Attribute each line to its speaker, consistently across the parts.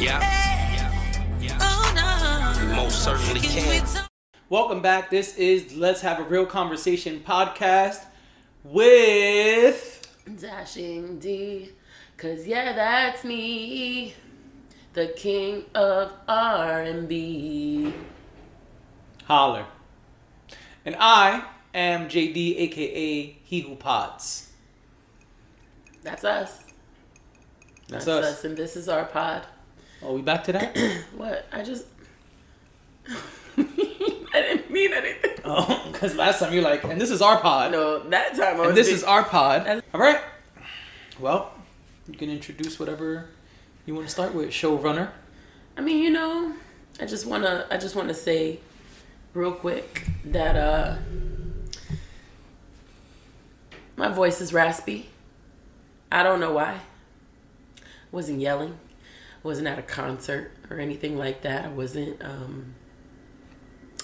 Speaker 1: Yeah.
Speaker 2: Oh,
Speaker 1: We most certainly can.
Speaker 3: Welcome back. This is Let's Have a Real Conversation podcast with
Speaker 2: Dashing D, cause yeah, that's me, the king of R&B.
Speaker 3: Holler. And I am JD, aka He Who Pods.
Speaker 2: That's us.
Speaker 3: That's, us.
Speaker 2: and this is our pod.
Speaker 3: Oh, we back to that?
Speaker 2: What? I just. I didn't mean anything.
Speaker 3: oh, because last time you're like, and this is our pod.
Speaker 2: No, that time I was.
Speaker 3: and this is our pod.
Speaker 2: That's-
Speaker 3: All right. Well, you can introduce whatever you want to start with, showrunner.
Speaker 2: I mean, you know, I just wanna I just wanna say real quick that uh my voice is raspy. I don't know why. wasn't yelling. Wasn't at a concert or anything like that. I wasn't um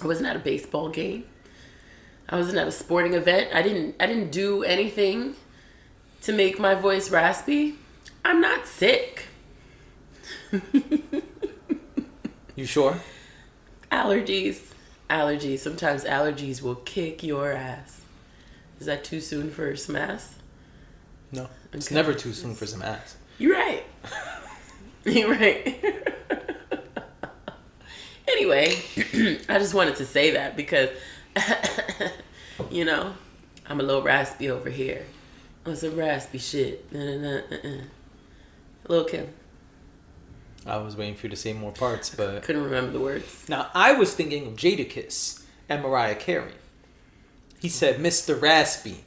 Speaker 2: I wasn't at a baseball game. I wasn't at a sporting event. I didn't I didn't do anything to make my voice raspy. I'm not sick.
Speaker 3: You sure?
Speaker 2: Allergies. Allergies. Sometimes allergies will kick your ass. Is that too soon for some ass?
Speaker 3: No. It's
Speaker 2: Okay.
Speaker 3: never too soon for some ass.
Speaker 2: You're right. You're right. anyway, I just wanted to say that because, you know, I'm a little raspy over here. Oh, On some raspy shit. Nah, nah, nah, uh-uh. Lil Kim.
Speaker 3: I was waiting for you to say more parts, but
Speaker 2: Couldn't remember the words.
Speaker 3: now I was thinking of Jadakiss and Mariah Carey. He said, "Mr. Raspy,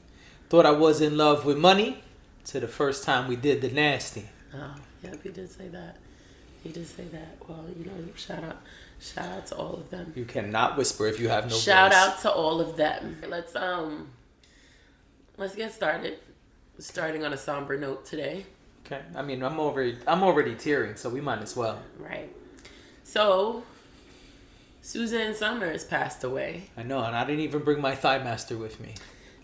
Speaker 3: thought I was in love with money." To the first time we did the nasty.
Speaker 2: Oh, yep, he did say that. He did say that. Well, you know, shout out, shout out to all of them.
Speaker 3: You cannot whisper if you have no
Speaker 2: shout
Speaker 3: voice.
Speaker 2: out to all of them. Let's um, let's get started. Starting on a somber note today,
Speaker 3: Okay. I mean, I'm already I'm already tearing, so we might as well.
Speaker 2: right? So, Susan Somers passed away.
Speaker 3: I know, and I didn't even bring my ThighMaster with me.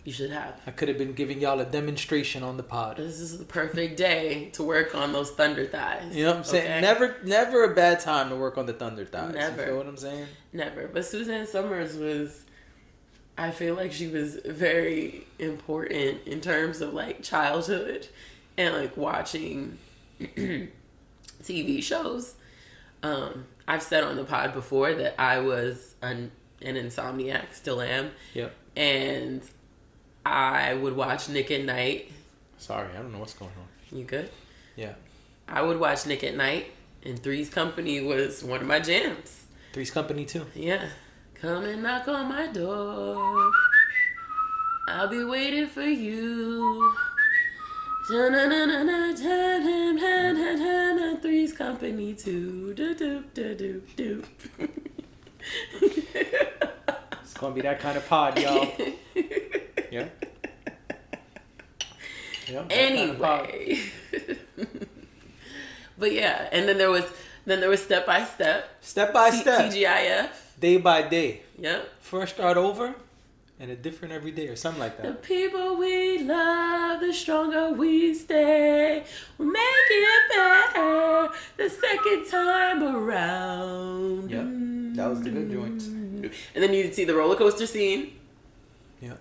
Speaker 2: You should have.
Speaker 3: I could have been giving y'all a demonstration on the pod.
Speaker 2: This is the perfect day to work on those thunder thighs.
Speaker 3: You know what I'm saying?
Speaker 2: okay?
Speaker 3: Never, never a bad time to work on the thunder thighs.
Speaker 2: Never.
Speaker 3: You feel what I'm saying?
Speaker 2: Never. But Suzanne Somers was, I feel like she was very important in terms of like childhood and like watching TV shows. Um, I've said on the pod before that I was an, an insomniac, still am,
Speaker 3: Yep.
Speaker 2: and I would watch Nick at Nite.
Speaker 3: Sorry, I don't know what's going on.
Speaker 2: You good?
Speaker 3: Yeah.
Speaker 2: I would watch Nick at Nite, and Three's Company was one of my jams.
Speaker 3: Three's Company too.
Speaker 2: Yeah. Come and knock on my door. I'll be waiting for you. Three's Company too. Do do do do do.
Speaker 3: It's gonna be that kind of pod, y'all. Yeah. Yeah. that kind of
Speaker 2: anyway. but yeah, and then there was then there was step by step.
Speaker 3: Step by
Speaker 2: T-
Speaker 3: step,
Speaker 2: TGIF.
Speaker 3: day by day.
Speaker 2: Yep.
Speaker 3: First start over, and a different every day, or something like that.
Speaker 2: The people we love, the stronger we stay. We'll make it better the second time around.
Speaker 3: Yep. That was the good joint.
Speaker 2: And then you'd see the roller coaster scene.
Speaker 3: Yeah,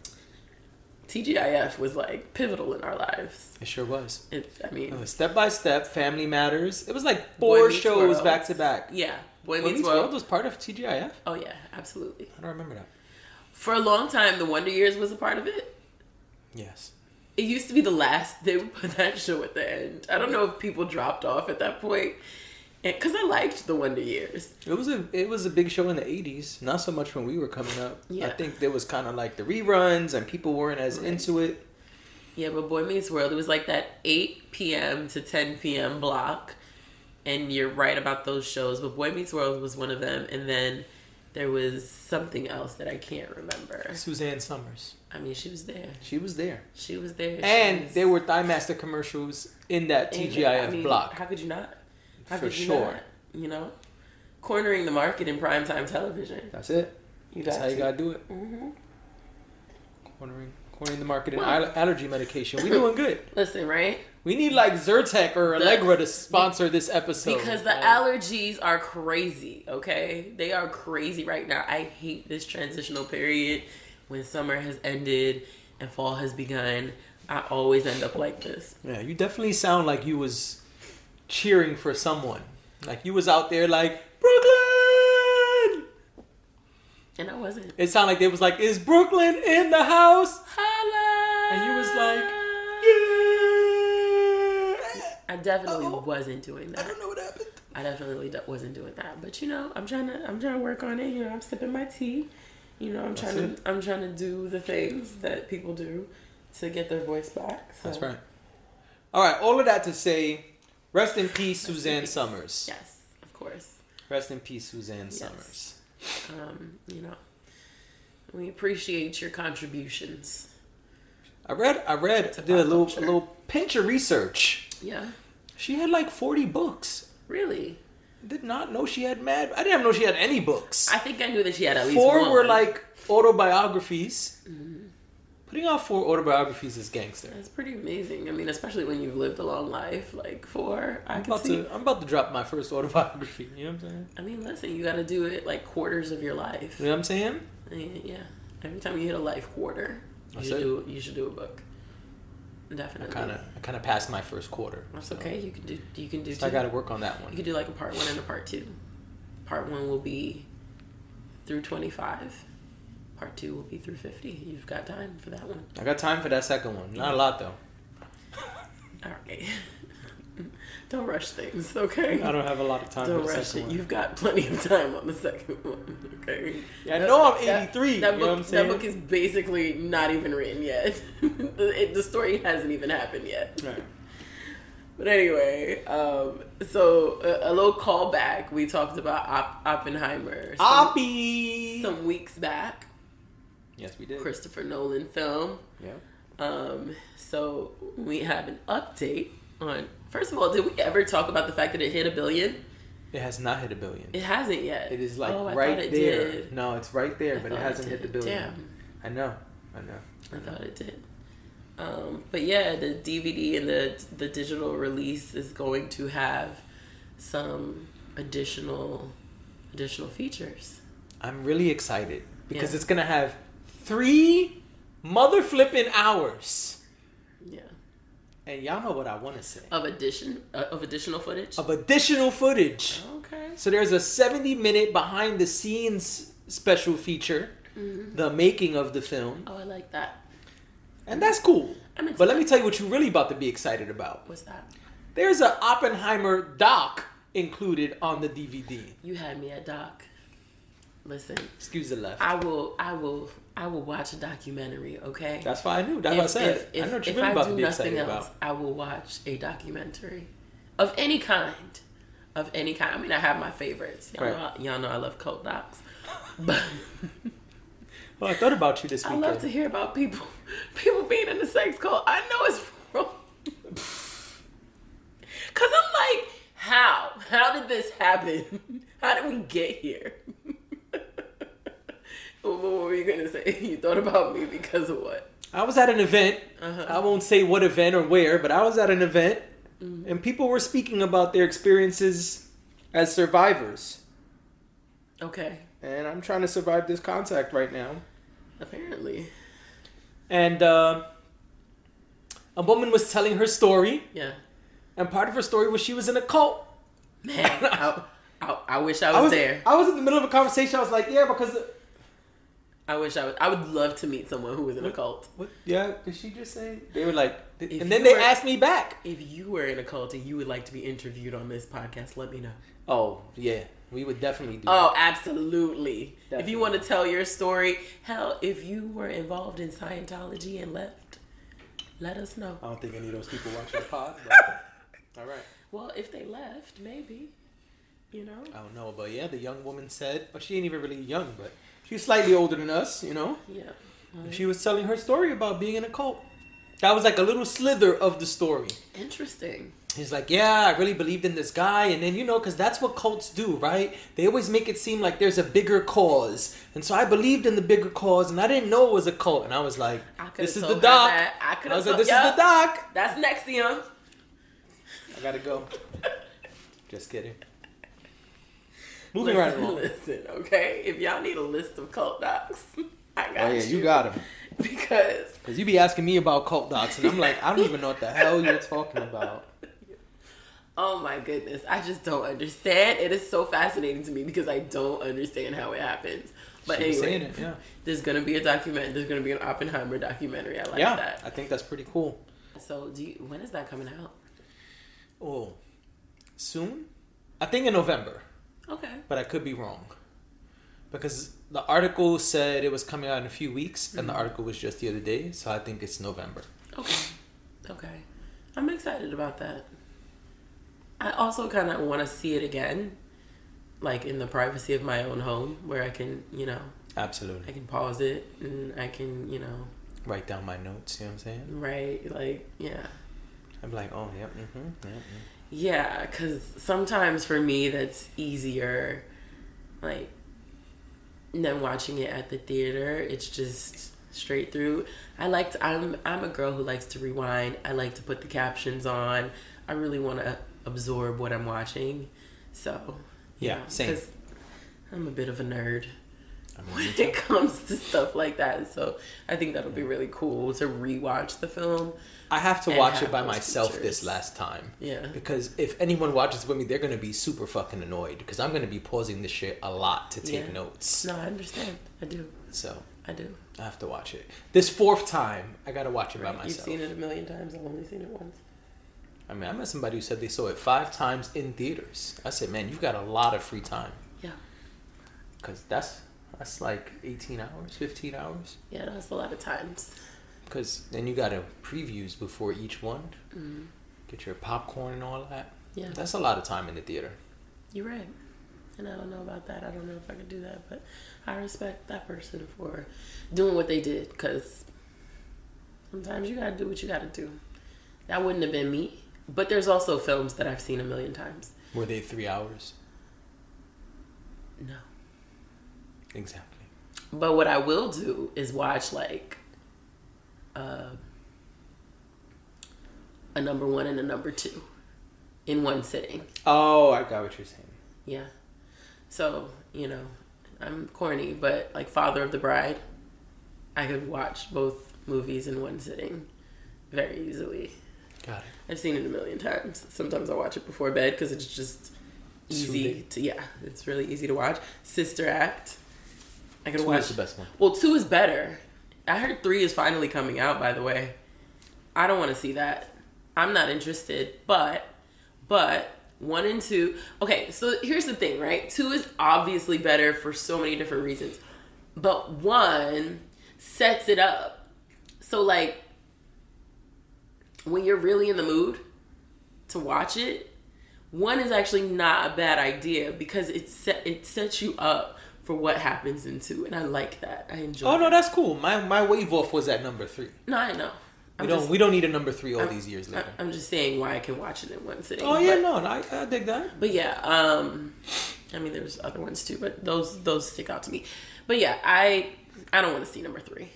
Speaker 2: TGIF was like pivotal in our lives.
Speaker 3: it sure was.
Speaker 2: It, I mean,
Speaker 3: It was step by step, Family Matters. It was like four shows
Speaker 2: World.
Speaker 3: back to back.
Speaker 2: yeah, Boy
Speaker 3: Boy
Speaker 2: Meets
Speaker 3: Meets
Speaker 2: World.
Speaker 3: World was part of TGIF.
Speaker 2: Oh yeah, absolutely.
Speaker 3: I don't remember that.
Speaker 2: For a long time, the Wonder Years was a part of it.
Speaker 3: Yes.
Speaker 2: It used to be the last. They would put that show at the end. I don't know if people dropped off at that point, because I liked the Wonder Years.
Speaker 3: It was a it was a big show in the eighties. Not so much when we were coming up.
Speaker 2: Yeah.
Speaker 3: I think there was kind of like the reruns and people weren't as
Speaker 2: Right.
Speaker 3: into it.
Speaker 2: Yeah, but Boy Meets World, it was like that 8 p.m. to 10 p.m. block. And you're right about those shows, but Boy Meets World was one of them. And then there was something else that I can't remember.
Speaker 3: Suzanne Somers.
Speaker 2: I mean, she was there.
Speaker 3: She was there.
Speaker 2: She was there.
Speaker 3: And
Speaker 2: was-
Speaker 3: there were ThighMaster commercials in that
Speaker 2: and,
Speaker 3: TGIF
Speaker 2: I mean,
Speaker 3: block.
Speaker 2: How could you not? How
Speaker 3: For
Speaker 2: could you
Speaker 3: sure.
Speaker 2: not? You know? Cornering the market in primetime television.
Speaker 3: That's it.
Speaker 2: You
Speaker 3: That's
Speaker 2: got
Speaker 3: how you
Speaker 2: to.
Speaker 3: gotta do it.
Speaker 2: hmm
Speaker 3: Cornering, cornering the market in
Speaker 2: Well-
Speaker 3: aller- allergy medication. We doing good.
Speaker 2: Listen, right?
Speaker 3: We need like Zyrtec or Allegra to sponsor this episode.
Speaker 2: Because the allergies are crazy, okay? They are crazy right now. I hate this transitional period when summer has ended and fall has begun. I always end up like this.
Speaker 3: Yeah, you definitely sound like you was cheering for someone. Like you was out there like Brooklyn.
Speaker 2: And I wasn't.
Speaker 3: It sounded like they was like, "Is Brooklyn in the house?"
Speaker 2: Holla!
Speaker 3: And you was like.
Speaker 2: I definitely
Speaker 3: Uh-oh.
Speaker 2: wasn't doing that.
Speaker 3: I don't know what happened.
Speaker 2: I definitely wasn't doing that. But you know, I'm trying to I'm trying to work on it. You know, I'm sipping my tea. You know, I'm trying
Speaker 3: That's
Speaker 2: to I'm trying to do the things that people do to get their voice back. So,
Speaker 3: That's right. All right, all of that to say, rest in peace,
Speaker 2: in
Speaker 3: Suzanne
Speaker 2: peace.
Speaker 3: Somers.
Speaker 2: Yes, of course.
Speaker 3: Rest in peace, Suzanne
Speaker 2: Yes.
Speaker 3: Somers.
Speaker 2: Um, you know, we appreciate your contributions.
Speaker 3: I read, I read,
Speaker 2: To
Speaker 3: did a little, a little pinch of research.
Speaker 2: Yeah,
Speaker 3: She had like forty books.
Speaker 2: really.
Speaker 3: Did not know she had mad. I didn't even know she had any books.
Speaker 2: I think I knew that she had at least
Speaker 3: four
Speaker 2: one.
Speaker 3: were like autobiographies.
Speaker 2: Mm-hmm.
Speaker 3: Putting out four autobiographies is gangster.
Speaker 2: That's pretty amazing. I mean, especially when you've lived a long life, like four. I
Speaker 3: I'm about
Speaker 2: see.
Speaker 3: to I'm about to drop my first autobiography. You know what I'm saying?
Speaker 2: I mean, listen, you got to do it like quarters of your life.
Speaker 3: You know what I'm saying?
Speaker 2: And, yeah. Every time you hit a life quarter, you should do you should do a book.
Speaker 3: I
Speaker 2: Definitely.
Speaker 3: kind of I kind of passed my first quarter.
Speaker 2: That's
Speaker 3: so-
Speaker 2: okay. You can do you can do
Speaker 3: So I got to work on that one.
Speaker 2: You can do like a part one and a part two. Part one will be through twenty five. Part two will be through fifty. You've got time for that one.
Speaker 3: I got time for that second one. Not a lot though.
Speaker 2: All right. Don't rush things, okay?
Speaker 3: I don't have a lot of time
Speaker 2: Don't rush it.
Speaker 3: one.
Speaker 2: You've got plenty of time on the second one, okay?
Speaker 3: Yeah, I
Speaker 2: That-
Speaker 3: know I'm 83,
Speaker 2: That,
Speaker 3: you
Speaker 2: book,
Speaker 3: know what I'm
Speaker 2: that book is basically not even written yet. the, it, the story hasn't even happened yet.
Speaker 3: Right.
Speaker 2: But anyway, um, so a, a little callback. We talked about Op- Oppenheimer some,
Speaker 3: Oppie.
Speaker 2: some weeks back.
Speaker 3: Yes, we did.
Speaker 2: Christopher Nolan film.
Speaker 3: Yeah.
Speaker 2: Um, so we have an update on. First of all, did we ever talk about the fact that it hit a billion?
Speaker 3: It has not hit a billion.
Speaker 2: It hasn't yet.
Speaker 3: It is like
Speaker 2: Oh,
Speaker 3: right
Speaker 2: it
Speaker 3: there.
Speaker 2: did.
Speaker 3: No, it's right there,
Speaker 2: I
Speaker 3: but it hasn't hit the billion.
Speaker 2: Damn.
Speaker 3: I know. I know.
Speaker 2: I thought it did. Um, but yeah, the DVD and the the digital release is going to have some additional additional features.
Speaker 3: I'm really excited because
Speaker 2: Yeah.
Speaker 3: it's gonna have three mother flipping hours.
Speaker 2: Yeah,
Speaker 3: And y'all know what I want to say.
Speaker 2: of addition uh, of additional footage.
Speaker 3: Of additional footage.
Speaker 2: Okay.
Speaker 3: So there's a 70 minute behind the scenes special feature,
Speaker 2: Mm-hmm.
Speaker 3: the making of the film.
Speaker 2: Oh, I like that.
Speaker 3: And that's cool.
Speaker 2: I'm
Speaker 3: But let me tell you what you're really about to be excited about.
Speaker 2: What's that?
Speaker 3: There's a Oppenheimer doc included on the DVD.
Speaker 2: You had me at Doc. Listen,
Speaker 3: Excuse the left.
Speaker 2: I will, I will, I will watch a documentary. Okay.
Speaker 3: That's why I knew. That's what I said. I know what you're
Speaker 2: if
Speaker 3: really
Speaker 2: I
Speaker 3: about
Speaker 2: do
Speaker 3: to be
Speaker 2: nothing
Speaker 3: excited
Speaker 2: else,
Speaker 3: about.
Speaker 2: I will watch a documentary of any kind. Of any kind. I mean, I have my favorites. Y'all,
Speaker 3: Right.
Speaker 2: know, y'all know I love cult docs. But
Speaker 3: Well, I thought about you this
Speaker 2: week.
Speaker 3: I
Speaker 2: love to hear about people people being in the sex cult. I know it's wrong. Cause I'm like, how? How did this happen? How did we get here? What were you gonna say? You thought about me because of what?
Speaker 3: I was at an event.
Speaker 2: Uh-huh.
Speaker 3: I won't say what event or where, but I was at an event,
Speaker 2: Mm-hmm.
Speaker 3: and people were speaking about their experiences as survivors.
Speaker 2: Okay.
Speaker 3: And I'm trying to survive this contact right now.
Speaker 2: Apparently.
Speaker 3: And uh, a woman was telling her story,
Speaker 2: Yeah.
Speaker 3: and part of her story was she was in a cult.
Speaker 2: Man, I, I, I wish I was,
Speaker 3: I was
Speaker 2: there.
Speaker 3: I was in the middle of a conversation. I was like, yeah, because
Speaker 2: I wish I would. I would love to meet someone who was in a cult.
Speaker 3: what? Yeah, did she just say? They were like,
Speaker 2: If
Speaker 3: and then
Speaker 2: you
Speaker 3: they
Speaker 2: were-
Speaker 3: asked me back.
Speaker 2: If you were in a cult and you would like to be interviewed on this podcast, let me know.
Speaker 3: Oh yeah, we would definitely do.
Speaker 2: Oh, absolutely. If you want to tell your story, hell, if you were involved in Scientology and left, let us know.
Speaker 3: I don't think any of those people watch our pod. But, all right.
Speaker 2: Well, if they left, maybe. You know?
Speaker 3: I don't know, but yeah, the young woman said, but she ain't even really young, but she's slightly older than us, you know.
Speaker 2: Yeah.
Speaker 3: She was telling her story about being in a cult. That was like a little slither of the story.
Speaker 2: Interesting.
Speaker 3: He's like, yeah, I really believed in this guy, and then you know, because that's what cults do, right? They always make it seem like there's a bigger cause, and so I believed in the bigger cause, and I didn't know it was a cult, and I was like,
Speaker 2: I
Speaker 3: this is the doc.
Speaker 2: I
Speaker 3: I was like, this is the doc.
Speaker 2: That's next to him.
Speaker 3: I gotta go. Just kidding. Moving right
Speaker 2: listen,
Speaker 3: along.
Speaker 2: Listen, okay. If y'all need a list of cult docs, I got it.
Speaker 3: Oh yeah, you got them.
Speaker 2: because
Speaker 3: Cause you be asking me about cult docs, and I'm like, I don't even know what the hell you're talking about.
Speaker 2: oh my goodness, I just don't understand. It is so fascinating to me because I don't understand how it happens. But
Speaker 3: She was
Speaker 2: anyway,
Speaker 3: it, yeah,
Speaker 2: there's gonna be a document. There's gonna be an Oppenheimer documentary. I like
Speaker 3: yeah.
Speaker 2: that.
Speaker 3: I think that's pretty cool.
Speaker 2: So, do you, when is that coming out?
Speaker 3: Oh, soon? I think in November,
Speaker 2: Okay.
Speaker 3: but I could be wrong. Because the article said it was coming out in a few weeks, and the article was just the other day, so I think it's November.
Speaker 2: Okay. Okay. I'm excited about that. I also kind of want to see it again, like in the privacy of my own home, where I can, you know,
Speaker 3: Absolutely.
Speaker 2: I can pause it and I can, you know,
Speaker 3: Write down my notes. You know what I'm saying?
Speaker 2: Right. like, yeah,
Speaker 3: I'm like, oh, yep, mm-hmm, yep, mm.
Speaker 2: Yeah. Because sometimes for me, that's easier, like, than watching it at the theater. It's just straight through. I like to. I'm I'm a girl who likes to rewind. I like to put the captions on. I really want to absorb what I'm watching. So
Speaker 3: Yeah, same.
Speaker 2: 'cause I'm a bit of a nerd when it comes to stuff like that. So I think that'll be really cool to rewatch the film.
Speaker 3: I have to watch
Speaker 2: have
Speaker 3: it by myself
Speaker 2: features.
Speaker 3: this last time.
Speaker 2: Yeah.
Speaker 3: Because if anyone watches with me, they're gonna be super fucking annoyed. Because I'm gonna be pausing this shit a lot to take
Speaker 2: Yeah.
Speaker 3: notes.
Speaker 2: No, I understand. I do.
Speaker 3: So
Speaker 2: I do.
Speaker 3: I have to watch it. This fourth time, I gotta watch it by
Speaker 2: myself. You've seen it a million times. I've only seen it once.
Speaker 3: I mean, I met somebody who said they saw it five times in theaters. I said, man, you've got a lot of free time.
Speaker 2: Yeah.
Speaker 3: Because that's that's like 18 hours, 15 hours.
Speaker 2: Yeah, that's a lot of times.
Speaker 3: Because then you got to previews before each one.
Speaker 2: Mm.
Speaker 3: Get your popcorn and all that.
Speaker 2: Yeah.
Speaker 3: That's a lot of time in the theater.
Speaker 2: You're right. And I don't know about that. I don't know if I could do that, but I respect that person for doing what they did because sometimes you gotta do what you gotta do. That wouldn't have been me. But there's also films that I've seen a million times.
Speaker 3: Were they three hours?
Speaker 2: No.
Speaker 3: Exactly.
Speaker 2: But what I will do is watch like uh, a number one and a number two in one sitting.
Speaker 3: Oh, I got what you're saying.
Speaker 2: Yeah. So, you know, I'm corny, but like Father of the Bride, I could watch both movies in one sitting very easily.
Speaker 3: Got it.
Speaker 2: I've seen it a million times. Sometimes I watch it before bed because it's just easy
Speaker 3: Soothing.
Speaker 2: to, yeah, it's really easy to watch. Sister Act, I could
Speaker 3: Two
Speaker 2: watch.
Speaker 3: is the best one.
Speaker 2: Well, two is better. I heard three is finally coming out, by the way. I don't want to see that. I'm not interested, but, but, one and two. Okay, so here's the thing, right? Two is obviously better for so many different reasons, but one sets it up. So, like, when you're really in the mood to watch it, one is actually not a bad idea because it set it sets you up for what happens in two, and I like that. I enjoy.
Speaker 3: Oh no,
Speaker 2: that.
Speaker 3: that's cool. My my wave off was at number three.
Speaker 2: no, I know.
Speaker 3: We
Speaker 2: I'm
Speaker 3: don't
Speaker 2: just,
Speaker 3: we don't need a number three all
Speaker 2: I'm-
Speaker 3: these years later.
Speaker 2: I'm just saying why I can watch it in one sitting.
Speaker 3: oh yeah,
Speaker 2: but,
Speaker 3: no, no, I, I dig that.
Speaker 2: But yeah, um, I mean, there's other ones too, but those those stick out to me. But yeah, I I don't want to see number three.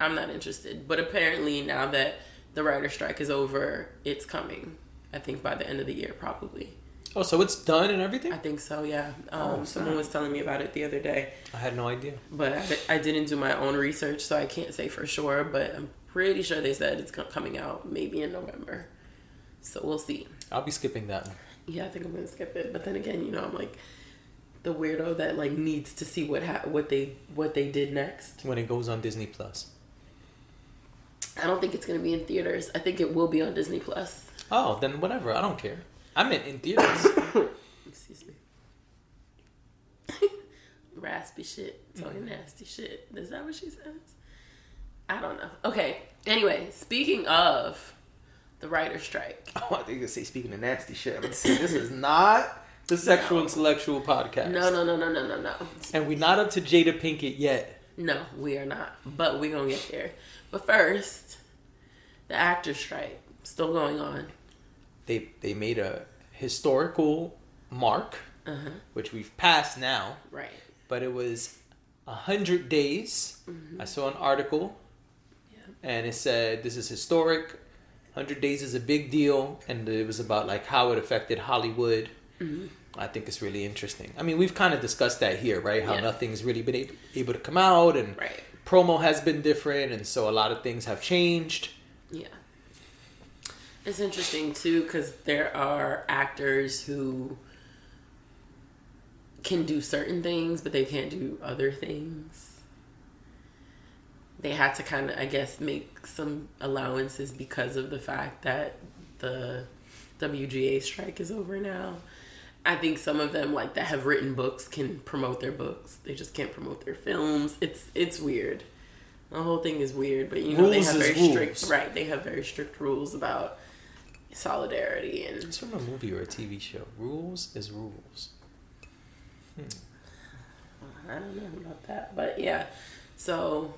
Speaker 2: I'm not interested. But apparently, now that the writer strike is over, it's coming. I think by the end of the year, probably.
Speaker 3: Oh, so it's done and everything?
Speaker 2: I think so. Yeah. Um,
Speaker 3: Oh,
Speaker 2: someone was telling me about it the other day,
Speaker 3: I had no idea.
Speaker 2: but I, I didn't do my own research, so I can't say for sure. But I'm pretty sure they said it's coming out maybe in November. So we'll see.
Speaker 3: I'll be skipping that one.
Speaker 2: Yeah, I think I'm gonna skip it. But then again, you know, I'm like the weirdo that like needs to see what ha- what they what they did next.
Speaker 3: when it goes on Disney Plus.
Speaker 2: I don't think it's gonna be in theaters. I think it will be on Disney Plus.
Speaker 3: Oh, then whatever. I don't care. I meant in theaters.
Speaker 2: Excuse me. Raspy shit, talking mm-hmm. nasty shit. Is that what she says? I don't know. Okay. Anyway, speaking of the writer strike,
Speaker 3: oh, I think you say speaking of nasty shit. Let's see. This is not the sexual intellectual podcast.
Speaker 2: no, no, no, no, no, no, no.
Speaker 3: And we're not up to Jada Pinkett yet.
Speaker 2: No, we are not. But we're gonna get there. But first, the actor strike still going on.
Speaker 3: They they made a historical mark,
Speaker 2: Uh-huh.
Speaker 3: which we've passed now,
Speaker 2: Right.
Speaker 3: but it was a hundred days. I saw an article,
Speaker 2: Yeah.
Speaker 3: and it said this is historic. 100 Days is a big deal, and it was about like how it affected Hollywood.
Speaker 2: Mm-hmm.
Speaker 3: I think it's really interesting. I mean, we've kind of discussed that here, right? How
Speaker 2: Yeah.
Speaker 3: nothing's really been able, able to come out, and
Speaker 2: Right.
Speaker 3: promo has been different, and so a lot of things have changed.
Speaker 2: Yeah. It's interesting too because there are actors who can do certain things, but they can't do other things. They had to kind of, I guess, make some allowances because of the fact that the WGA strike is over now. I think some of them, like that, have written books, can promote their books. They just can't promote their films. It's it's weird. The whole thing is weird, but you know
Speaker 3: Rules
Speaker 2: they have very
Speaker 3: rules.
Speaker 2: strict right. They have very strict rules about solidarity and
Speaker 3: It's from a movie or a TV show. Rules is rules.
Speaker 2: I don't know about that, but yeah. So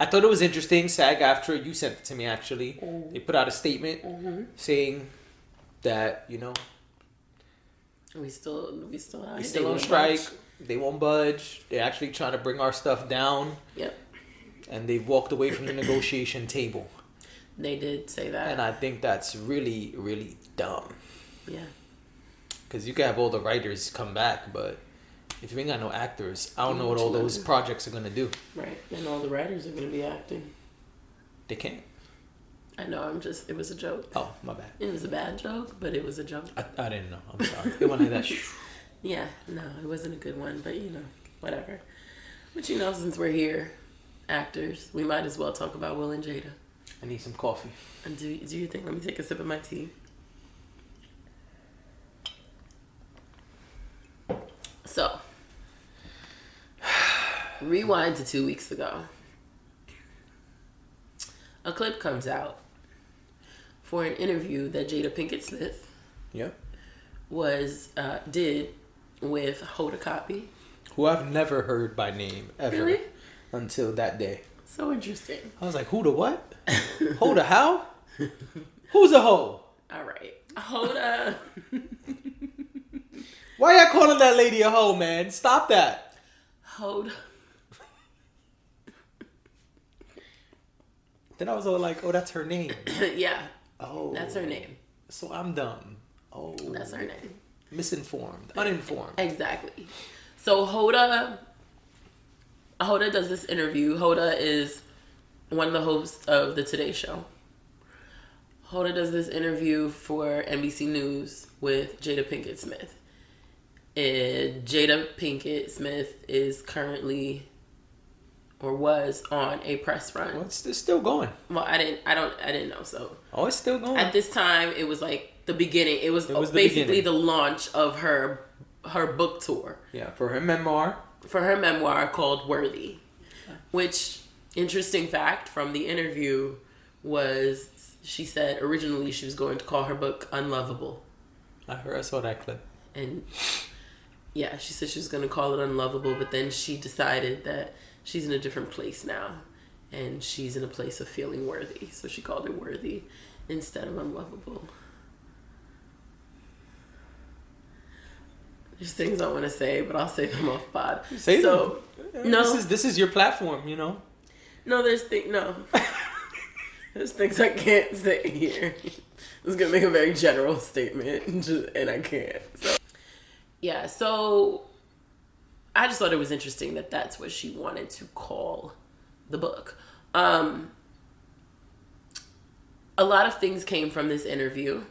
Speaker 3: I thought it was interesting. SAG-AFTRA you sent it to me actually,
Speaker 2: Mm-hmm.
Speaker 3: they put out a statement saying that you know
Speaker 2: we still we still
Speaker 3: we still on strike.
Speaker 2: budge.
Speaker 3: They won't budge. They're actually trying to bring our stuff down,
Speaker 2: Yep,
Speaker 3: and they've walked away from the negotiation table.
Speaker 2: They did say that.
Speaker 3: And I think that's really, really dumb.
Speaker 2: yeah,
Speaker 3: Because you can have all the writers come back, but if you ain't got no actors, I don't know what all those projects are gonna do.
Speaker 2: right. And all the writers are gonna be acting.
Speaker 3: They can't.
Speaker 2: I know. I'm just. It was a joke.
Speaker 3: Oh, my bad.
Speaker 2: It was a bad joke, but it was a joke.
Speaker 3: I, I didn't know. I'm sorry. It went like that.
Speaker 2: Yeah, no, it wasn't a good one, but you know, whatever. But you know, since we're here, actors, we might as well talk about Will and Jada.
Speaker 3: I need some coffee.
Speaker 2: And do do you think? Let me take a sip of my tea. So, rewind to two weeks ago. A clip comes out for an interview that Jada Pinkett Smith
Speaker 3: Yeah.
Speaker 2: was uh, did with Hoda Kotb.
Speaker 3: Who I've never heard by name ever
Speaker 2: Really?
Speaker 3: until that day.
Speaker 2: So interesting.
Speaker 3: I was like, who the what? Who the how? Who's a hoe?
Speaker 2: All right, Hoda.
Speaker 3: Why y'all calling that lady a hoe, man? Stop that.
Speaker 2: Hoda.
Speaker 3: Then I was all like, oh, that's her name.
Speaker 2: yeah,
Speaker 3: Oh.
Speaker 2: that's her name.
Speaker 3: So I'm dumb. Oh.
Speaker 2: That's her name.
Speaker 3: Misinformed. Uninformed.
Speaker 2: Exactly. So Hoda Hoda does this interview. Hoda is one of the hosts of the Today Show. Hoda does this interview for NBC News with Jada Pinkett Smith. And Jada Pinkett Smith is currently or was on a press run.
Speaker 3: Well, it's, it's still going.
Speaker 2: Well, I didn't I don't I didn't know so
Speaker 3: Oh, it's still going.
Speaker 2: at this time it was like the beginning it was,
Speaker 3: It was
Speaker 2: basically
Speaker 3: beginning.
Speaker 2: the launch of her her book tour
Speaker 3: yeah, for her memoir.
Speaker 2: For her memoir called worthy which interesting fact from the interview was she said originally she was going to call her book unlovable
Speaker 3: I heard. I saw that clip.
Speaker 2: and yeah she said she was going to call it unlovable but then she decided that she's in a different place now and she's in a place of feeling worthy so she called it worthy instead of unlovable there's things i want to say but i'll say them off pod
Speaker 3: Say
Speaker 2: so
Speaker 3: them.
Speaker 2: no.
Speaker 3: This is this is your platform. You know.
Speaker 2: no there's thing no there's things i can't say here i was gonna make a very general statement and i can't so yeah so i just thought it was interesting that that's what she wanted to call the book um a lot of things came from this interview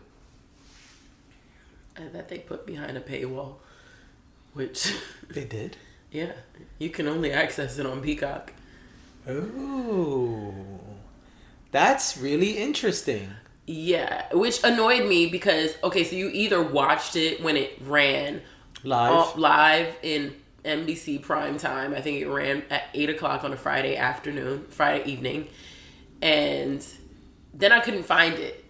Speaker 2: uh, that they put behind a paywall which
Speaker 3: They did.
Speaker 2: yeah you can only access it on peacock
Speaker 3: Oh, that's really interesting.
Speaker 2: Yeah, which annoyed me because okay, so you either watched it when it ran
Speaker 3: Live.
Speaker 2: live in NBC prime time. I think it ran at eight o'clock on a Friday afternoon, Friday evening, and then I couldn't find it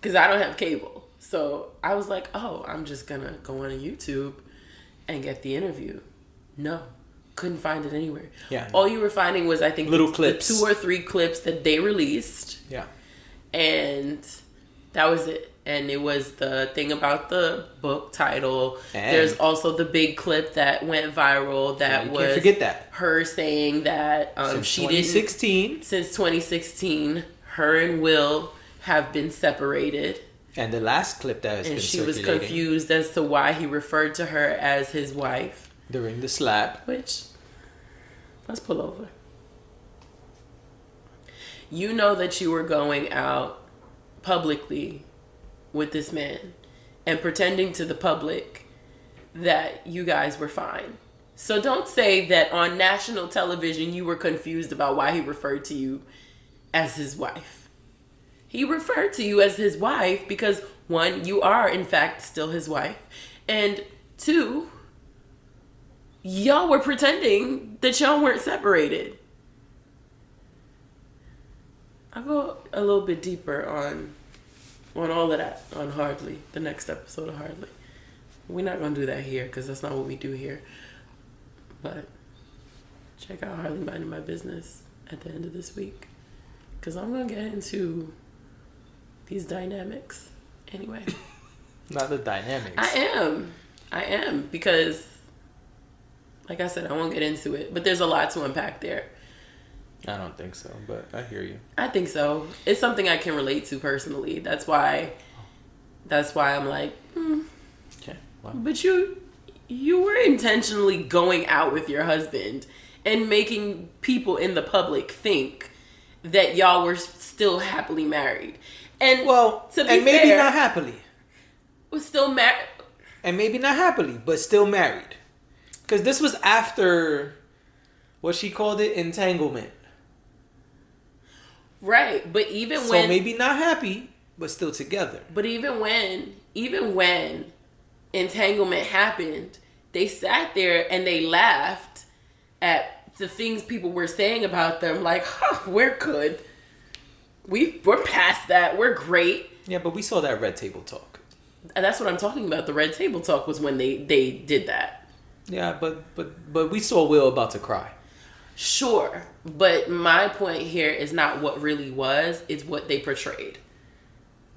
Speaker 2: because I don't have cable. So I was like, oh, I'm just gonna go on YouTube and get the interview. No, couldn't find it anywhere.
Speaker 3: Yeah.
Speaker 2: all you were finding was I think
Speaker 3: Little clips.
Speaker 2: two or three clips that they released
Speaker 3: yeah.
Speaker 2: and that was it. And it was the thing about the book title.
Speaker 3: And-
Speaker 2: There's also the big clip that went viral that
Speaker 3: you
Speaker 2: was
Speaker 3: forget that.
Speaker 2: her saying that um,
Speaker 3: Since
Speaker 2: she didn't since 2016. Her and Will have been separated.
Speaker 3: And the last clip that has been.
Speaker 2: And
Speaker 3: been
Speaker 2: she was confused as to why he referred to her as his wife.
Speaker 3: during the slap.
Speaker 2: Which, let's pull over. You know that you were going out publicly with this man and pretending to the public that you guys were fine. So don't say that on national television you were confused about why he referred to you as his wife. He referred to you as his wife because one, you are in fact still his wife, and two, y'all were pretending that y'all weren't separated. I'll go a little bit deeper on on all of that on Hardly, the next episode of Hardly. We're not gonna do that here because that's not what we do here. But check out Hardly Minding My Business at the end of this week because I'm gonna get into these dynamics anyway.
Speaker 3: Not the dynamics.
Speaker 2: I am. I am because, like I said, I won't get into it, but there's a lot to unpack there.
Speaker 3: I don't think so, but I hear you.
Speaker 2: I think so. It's something I can relate to personally. That's why. That's why I'm like, hmm.
Speaker 3: Okay. Well,
Speaker 2: but you, you were intentionally going out with your husband and making people in the public think that y'all were still happily married, and
Speaker 3: well
Speaker 2: to be
Speaker 3: and maybe
Speaker 2: fair,
Speaker 3: not happily.
Speaker 2: was still married.
Speaker 3: And maybe not happily, but still married. Because this was after what she called it entanglement.
Speaker 2: Right, but even
Speaker 3: So
Speaker 2: when
Speaker 3: maybe not happy, but still together.
Speaker 2: But even when, even when entanglement happened, they sat there and they laughed at the things people were saying about them. Like, huh, we're good. We we're past that. We're great.
Speaker 3: Yeah, but we saw that red table talk.
Speaker 2: And that's what I'm talking about. The red table talk was when they they did that.
Speaker 3: Yeah, but but but we saw Will about to cry.
Speaker 2: Sure, but my point here is not what really was; it's what they portrayed.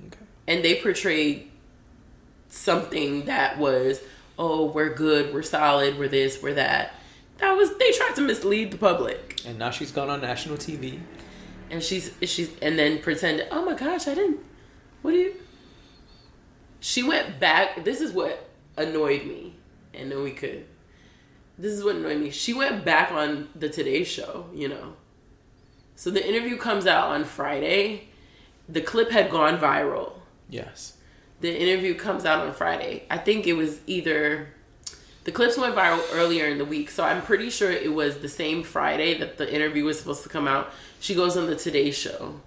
Speaker 3: Okay.
Speaker 2: and they portrayed something that was oh we're good we're solid we're this we're that that was they tried to mislead the public
Speaker 3: And now she's gone on national TV.
Speaker 2: And she's she's and then pretended oh my gosh i didn't what do you she went back this is what annoyed me and then we could this is what annoyed me she went back on the today show you know so the interview comes out on friday the clip had gone viral
Speaker 3: Yes.
Speaker 2: the interview comes out on Friday. I think it was either the clips went viral earlier in the week, so I'm pretty sure it was the same Friday that the interview was supposed to come out. She goes on the Today Show,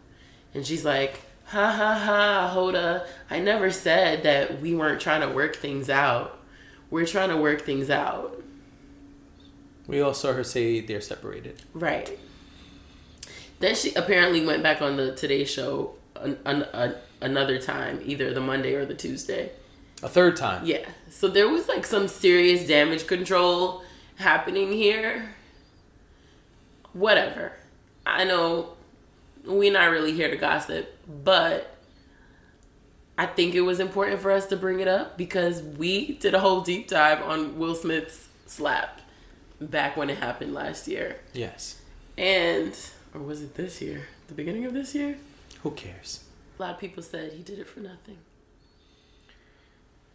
Speaker 2: and she's like, "Ha ha ha, Hoda! I never said that we weren't trying to work things out. We're trying to work things out."
Speaker 3: We all saw her say they're separated.
Speaker 2: Right. Then she apparently went back on the Today Show an, an, an, another time, either the Monday or the Tuesday.
Speaker 3: A third time.
Speaker 2: Yeah. So there was like some serious damage control happening here. Whatever. I know we're not really here to gossip, but I think it was important for us to bring it up because we did a whole deep dive on Will Smith's slap back when it happened last year.
Speaker 3: Yes.
Speaker 2: And, or was it this year? The beginning of this year?
Speaker 3: Who cares?
Speaker 2: A lot of people said he did it for nothing.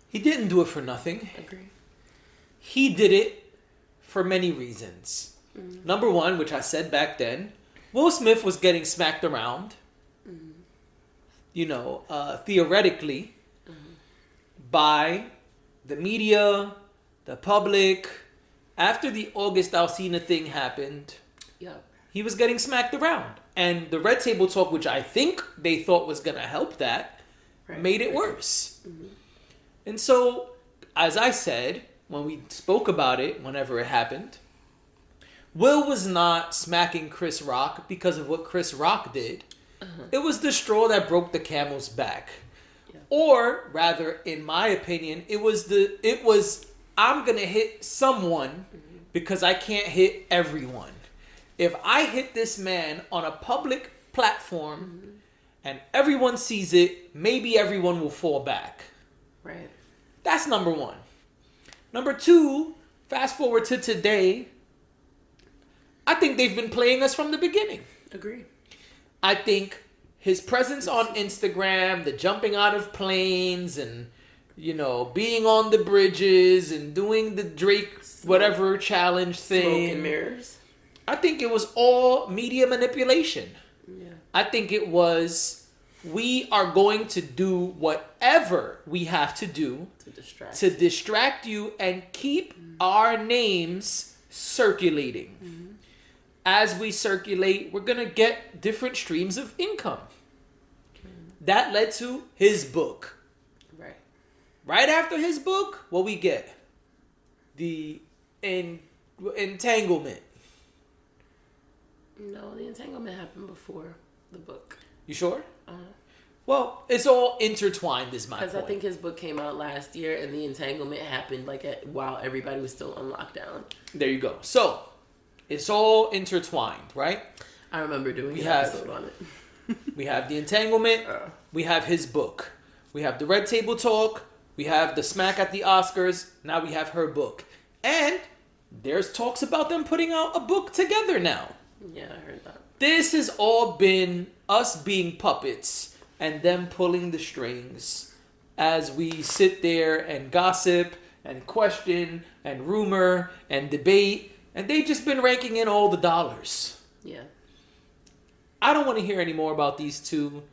Speaker 3: He didn't do it for nothing.
Speaker 2: Agree.
Speaker 3: He did it for many reasons. Mm. Number one, which I said back then, Will Smith was getting smacked around. Mm. You know, uh, theoretically, mm-hmm. by the media, the public. After the August Alsina thing happened,
Speaker 2: Yep.
Speaker 3: he was getting smacked around. And the Red Table Talk, which I think they thought was going to help that,
Speaker 2: Right.
Speaker 3: made it worse. Mm-hmm. And so, as I said, when we spoke about it, whenever it happened, Will was not smacking Chris Rock because of what Chris Rock did. Uh-huh. It was the straw that broke the camel's back.
Speaker 2: Yeah.
Speaker 3: Or rather, in my opinion, it was the it was I'm gonna hit someone mm-hmm. because I can't hit everyone. If I hit this man on a public platform mm-hmm. and everyone sees it, maybe everyone will fall back.
Speaker 2: Right.
Speaker 3: That's number one. Number two, fast forward to today. I think they've been playing us from the beginning.
Speaker 2: Agree.
Speaker 3: I think his presence on Instagram, the jumping out of planes and you know, being on the bridges and doing the Drake whatever challenge
Speaker 2: Smoke
Speaker 3: thing.
Speaker 2: and mirrors.
Speaker 3: I think it was all media manipulation.
Speaker 2: Yeah.
Speaker 3: I think it was we are going to do whatever we have to do
Speaker 2: To distract.
Speaker 3: to distract you and keep mm-hmm. our names circulating. Mm-hmm. As we circulate, we're going to get different streams of income. That led to his book.
Speaker 2: right.
Speaker 3: Right after his book, what we get? The en- entanglement.
Speaker 2: No, the entanglement happened before the book.
Speaker 3: You sure? Well, it's all intertwined, is my
Speaker 2: Because I think his book came out last year, and the entanglement happened like at, while everybody was still on lockdown.
Speaker 3: there you go. So, it's all intertwined, right?
Speaker 2: I remember doing
Speaker 3: We
Speaker 2: an
Speaker 3: have-
Speaker 2: episode on it.
Speaker 3: We have the entanglement.
Speaker 2: Uh.
Speaker 3: We have his book. We have the Red Table Talk. We have the Smack at the Oscars. Now we have her book. And there's talks about them putting out a book together now.
Speaker 2: Yeah, I heard that.
Speaker 3: This has all been us being puppets and them pulling the strings as we sit there and gossip and question and rumor and debate. And they've just been ranking in all the dollars.
Speaker 2: Yeah.
Speaker 3: I don't want to hear any more about these two.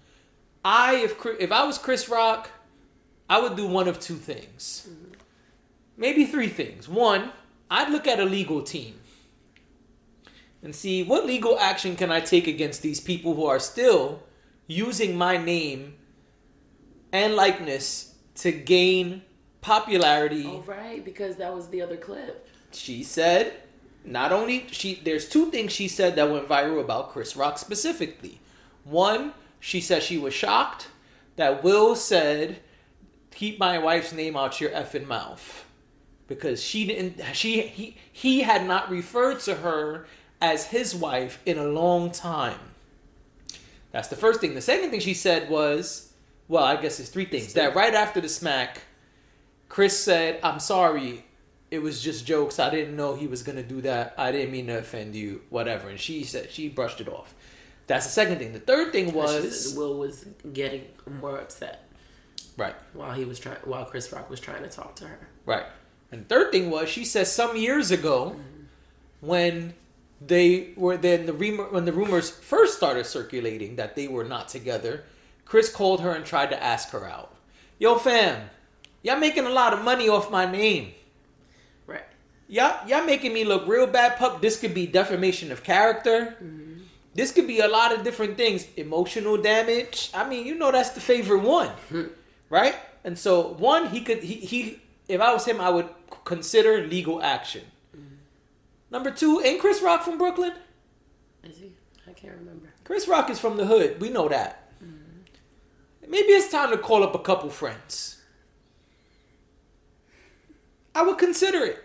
Speaker 3: I if if I was Chris Rock, I would do one of two things. Mm-hmm. Maybe three things. One, I'd look at a legal team and see what legal action can I take against these people who are still using my name and likeness to gain popularity
Speaker 2: Oh, right, because that was the other clip.
Speaker 3: she said not only she there's two things she said that went viral about Chris Rock specifically. One, she said she was shocked that Will said keep my wife's name out your effing mouth because she didn't she he he had not referred to her as his wife in a long time. That's the first thing. The second thing she said was, well, I guess it's three things. That right after the smack, Chris said, "I'm sorry, it was just jokes. I didn't know he was gonna do that. I didn't mean to offend you, whatever." And she said she brushed it off. That's the second thing. The third thing was
Speaker 2: Will was getting more upset
Speaker 3: right,
Speaker 2: while he was trying, while Chris Rock was trying to talk to her.
Speaker 3: right. And the third thing was she said some years ago when they were then the rumor when the rumors first started circulating that they were not together, Chris called her and tried to ask her out. Yo, fam, y'all making a lot of money off my name.
Speaker 2: Right.
Speaker 3: y'all y'all making me look real bad pup. This could be defamation of character. Mm-hmm. This could be a lot of different things. Emotional damage. I mean you know that's the favorite one hmm. right? And so one he could he, he if i was him i would consider legal action number two ain't chris rock from brooklyn
Speaker 2: Is he? I can't remember.
Speaker 3: chris rock is from the hood we know that mm-hmm. maybe it's time to call up a couple friends i would consider it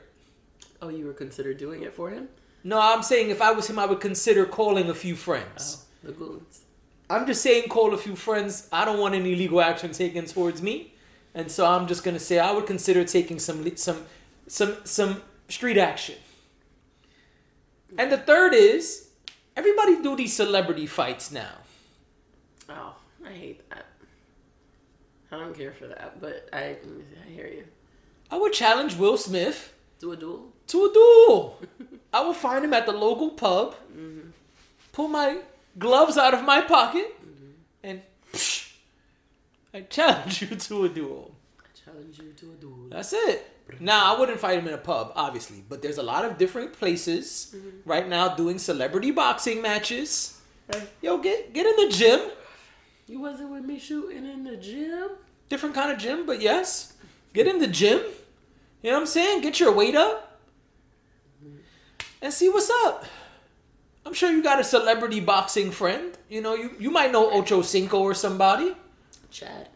Speaker 2: Oh, you were considered doing it for him?
Speaker 3: No, I'm saying if I was him, I would consider calling a few friends.
Speaker 2: Oh, the goons.
Speaker 3: I'm just saying call a few friends. I don't want any legal action taken towards me, and so I'm just gonna say I would consider taking some some some some street action. And the third is everybody do these celebrity fights now.
Speaker 2: Oh, I hate that. I don't care for that, but I, I hear you.
Speaker 3: I would challenge Will Smith
Speaker 2: Do a duel?
Speaker 3: to a duel. I will find him at the local pub, mm-hmm. pull my gloves out of my pocket, mm-hmm. and psh, I challenge you to a duel.
Speaker 2: I challenge you to a duel.
Speaker 3: That's it. Now, I wouldn't fight him in a pub, obviously, but there's a lot of different places mm-hmm. right now doing celebrity boxing matches.
Speaker 2: Right.
Speaker 3: Yo, get get in the gym.
Speaker 2: You wasn't with me shooting in the gym?
Speaker 3: Different kind of gym, but yes. Get in the gym. You know what I'm saying? Get your weight up. And see what's up. I'm sure you got a celebrity boxing friend. You know, you, you might know Ocho Cinco or somebody.
Speaker 2: Chad.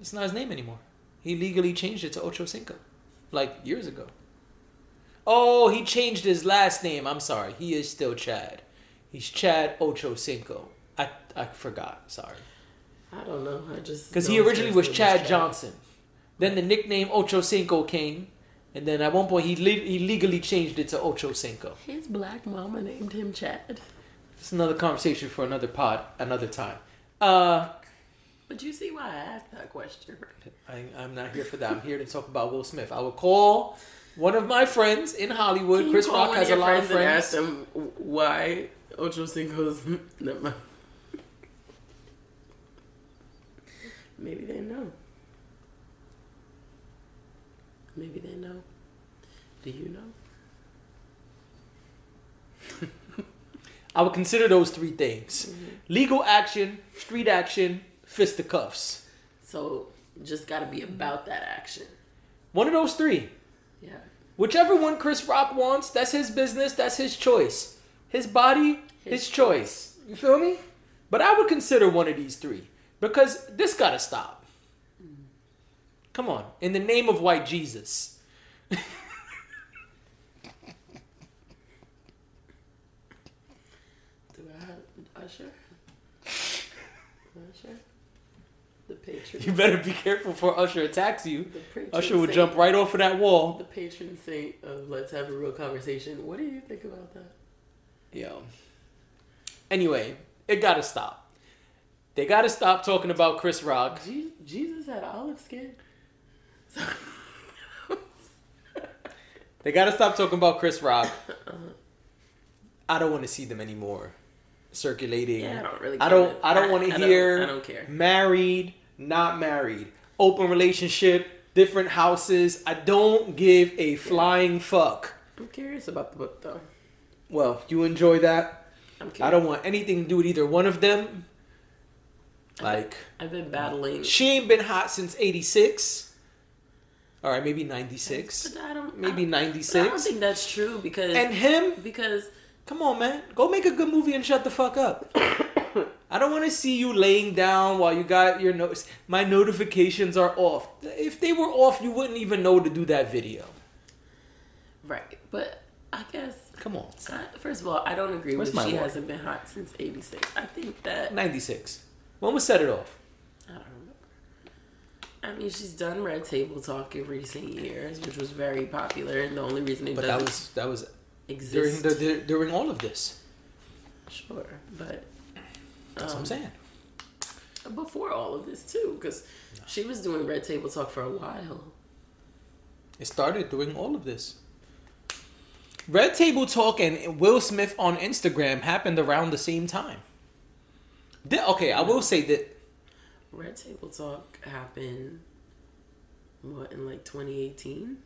Speaker 3: It's not his name anymore. He legally changed it to Ocho Cinco. Like years ago. Oh, he changed his last name. I'm sorry. He is still Chad. He's Chad Ocho Cinco. I, I forgot. Sorry.
Speaker 2: I don't know. I just
Speaker 3: Because he originally was
Speaker 2: name
Speaker 3: Chad Johnson. Then the nickname Ocho Cinco came. And then at one point he, le- he legally changed it to Ocho Cinco.
Speaker 2: His black mama named him Chad.
Speaker 3: It's another conversation for another pod, another time. Uh,
Speaker 2: But you see why I asked that question.
Speaker 3: I, I'm not here for that. I'm here to talk about Will Smith. I will call one of my friends in Hollywood. Chris Rock has a lot of
Speaker 2: and ask
Speaker 3: friends.
Speaker 2: them why Ocho Cinco's. Never mind. Maybe they know. Maybe they know. Do you know?
Speaker 3: I would consider those three things:
Speaker 2: Mm-hmm.
Speaker 3: legal action, street action, fisticuffs.
Speaker 2: So just got to be about that action.
Speaker 3: One of those three.
Speaker 2: Yeah.
Speaker 3: Whichever one Chris Rock wants, that's his business, that's his choice. His body, his,
Speaker 2: His
Speaker 3: choice. You feel me? But I would consider one of these three because this gotta stop. Mm. Come on, in the name of white Jesus.
Speaker 2: Do I have Usher? Usher? The patron.
Speaker 3: You better be careful before Usher attacks you. Usher would
Speaker 2: saint-
Speaker 3: jump right off of that wall.
Speaker 2: The patron saint of let's have a real conversation. What do you think about that?
Speaker 3: Yo. Anyway, it gotta stop. They gotta stop talking about Chris Rock.
Speaker 2: Jesus had olive skin.
Speaker 3: They gotta stop talking about Chris Rock. Uh-huh. I don't want to see them anymore circulating.
Speaker 2: Yeah, I don't really.
Speaker 3: I don't. I don't want to hear.
Speaker 2: I don't care.
Speaker 3: Married, not married, open relationship, different houses. I don't give a flying fuck.
Speaker 2: I'm curious about the book though.
Speaker 3: Well, you enjoy that.
Speaker 2: I'm curious.
Speaker 3: I don't want anything to do with either one of them. Like
Speaker 2: I've been battling.
Speaker 3: she ain't been hot since '86. All right, maybe '96,
Speaker 2: But I
Speaker 3: maybe
Speaker 2: I, but I don't think that's true because
Speaker 3: And him,
Speaker 2: because
Speaker 3: Come on, man. Go make a good movie and shut the fuck up. I don't want to see you laying down while you got your notes. My notifications are off. If they were off, you wouldn't even know to do that video.
Speaker 2: right, but I guess
Speaker 3: Come on.
Speaker 2: First of all, I don't agree
Speaker 3: Where's
Speaker 2: with
Speaker 3: my
Speaker 2: she
Speaker 3: water?
Speaker 2: hasn't been hot since '86. I think that
Speaker 3: 96. When was Set It Off?
Speaker 2: I don't know. I mean, she's done Red Table Talk in recent years, which was very popular, and the only reason it
Speaker 3: But that was that was during the, the during all of this.
Speaker 2: sure, but
Speaker 3: That's what I'm
Speaker 2: um,
Speaker 3: saying.
Speaker 2: before all of this too, because she was doing Red Table Talk for a while.
Speaker 3: It started doing all of this. Red Table Talk and Will Smith on Instagram happened around the same time. Th- okay, I will say that
Speaker 2: Red Table Talk happened what in like 2018.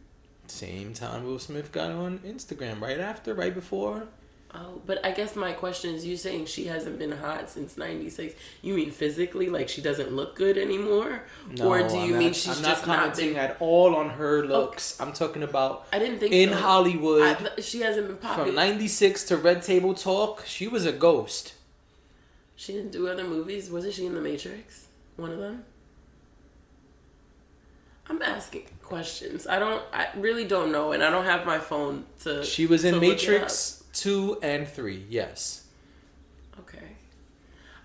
Speaker 3: Same time Will Smith got on Instagram, right after, right before.
Speaker 2: Oh, but I guess my question is: You saying she hasn't been hot since '96? You mean physically, like she doesn't look good anymore, or do you
Speaker 3: I'm
Speaker 2: mean
Speaker 3: not-
Speaker 2: she's
Speaker 3: I'm
Speaker 2: just
Speaker 3: not
Speaker 2: not
Speaker 3: commenting
Speaker 2: been?
Speaker 3: at all on her looks. I'm talking about
Speaker 2: I didn't think
Speaker 3: in
Speaker 2: so.
Speaker 3: Hollywood
Speaker 2: I, she hasn't been popular.
Speaker 3: from '96 to Red Table Talk. She was a ghost.
Speaker 2: She didn't do other movies. Wasn't she in The Matrix? One of them. I'm asking questions. I don't. I really don't know, and I don't have my phone to.
Speaker 3: She was in
Speaker 2: to look it
Speaker 3: Matrix two and three. Yes.
Speaker 2: Okay.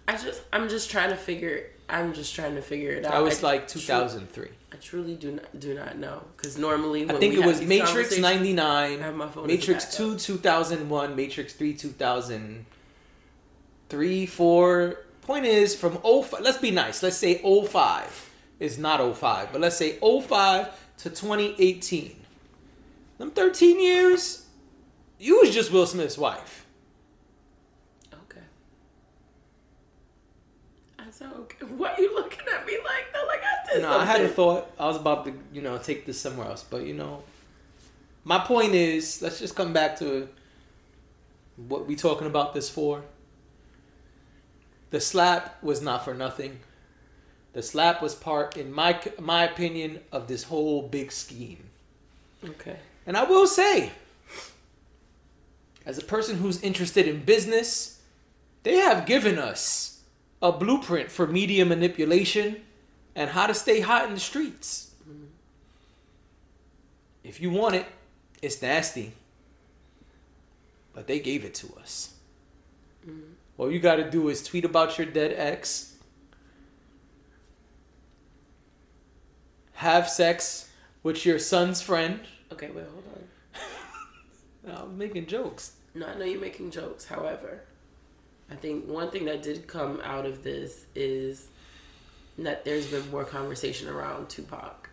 Speaker 2: I just. I'm just trying to figure. I'm just trying to figure it out.
Speaker 3: I was like
Speaker 2: tru-
Speaker 3: 2003.
Speaker 2: I truly do not do not know because normally
Speaker 3: I think it was Matrix '99,
Speaker 2: I have my phone
Speaker 3: Matrix two 2001, Matrix three 2003, four. Point is from 05, Let's be nice. Let's say 05 is not 05, but let's say 05 to 2018. Them 13 years, you was just Will Smith's wife.
Speaker 2: Okay. I said okay. Why are you looking at me like that? Like I did
Speaker 3: No, I had a thought. I was about to, you know, take this somewhere else, but you know, my point is, let's just come back to what we talking about this for. The slap was not for nothing. The slap was part, in my my opinion, of this whole big scheme.
Speaker 2: Okay.
Speaker 3: And I will say, as a person who's interested in business, they have given us a blueprint for media manipulation and how to stay hot in the streets. Mm-hmm. If you want it, it's nasty. But they gave it to us. Mm-hmm. All you got to do is tweet about your dead ex, have sex with your son's friend.
Speaker 2: Okay. Wait. Hold on.
Speaker 3: I'm making jokes.
Speaker 2: No, I know you're making jokes. However, I think one thing that did come out of this is that there's been more conversation around Tupac.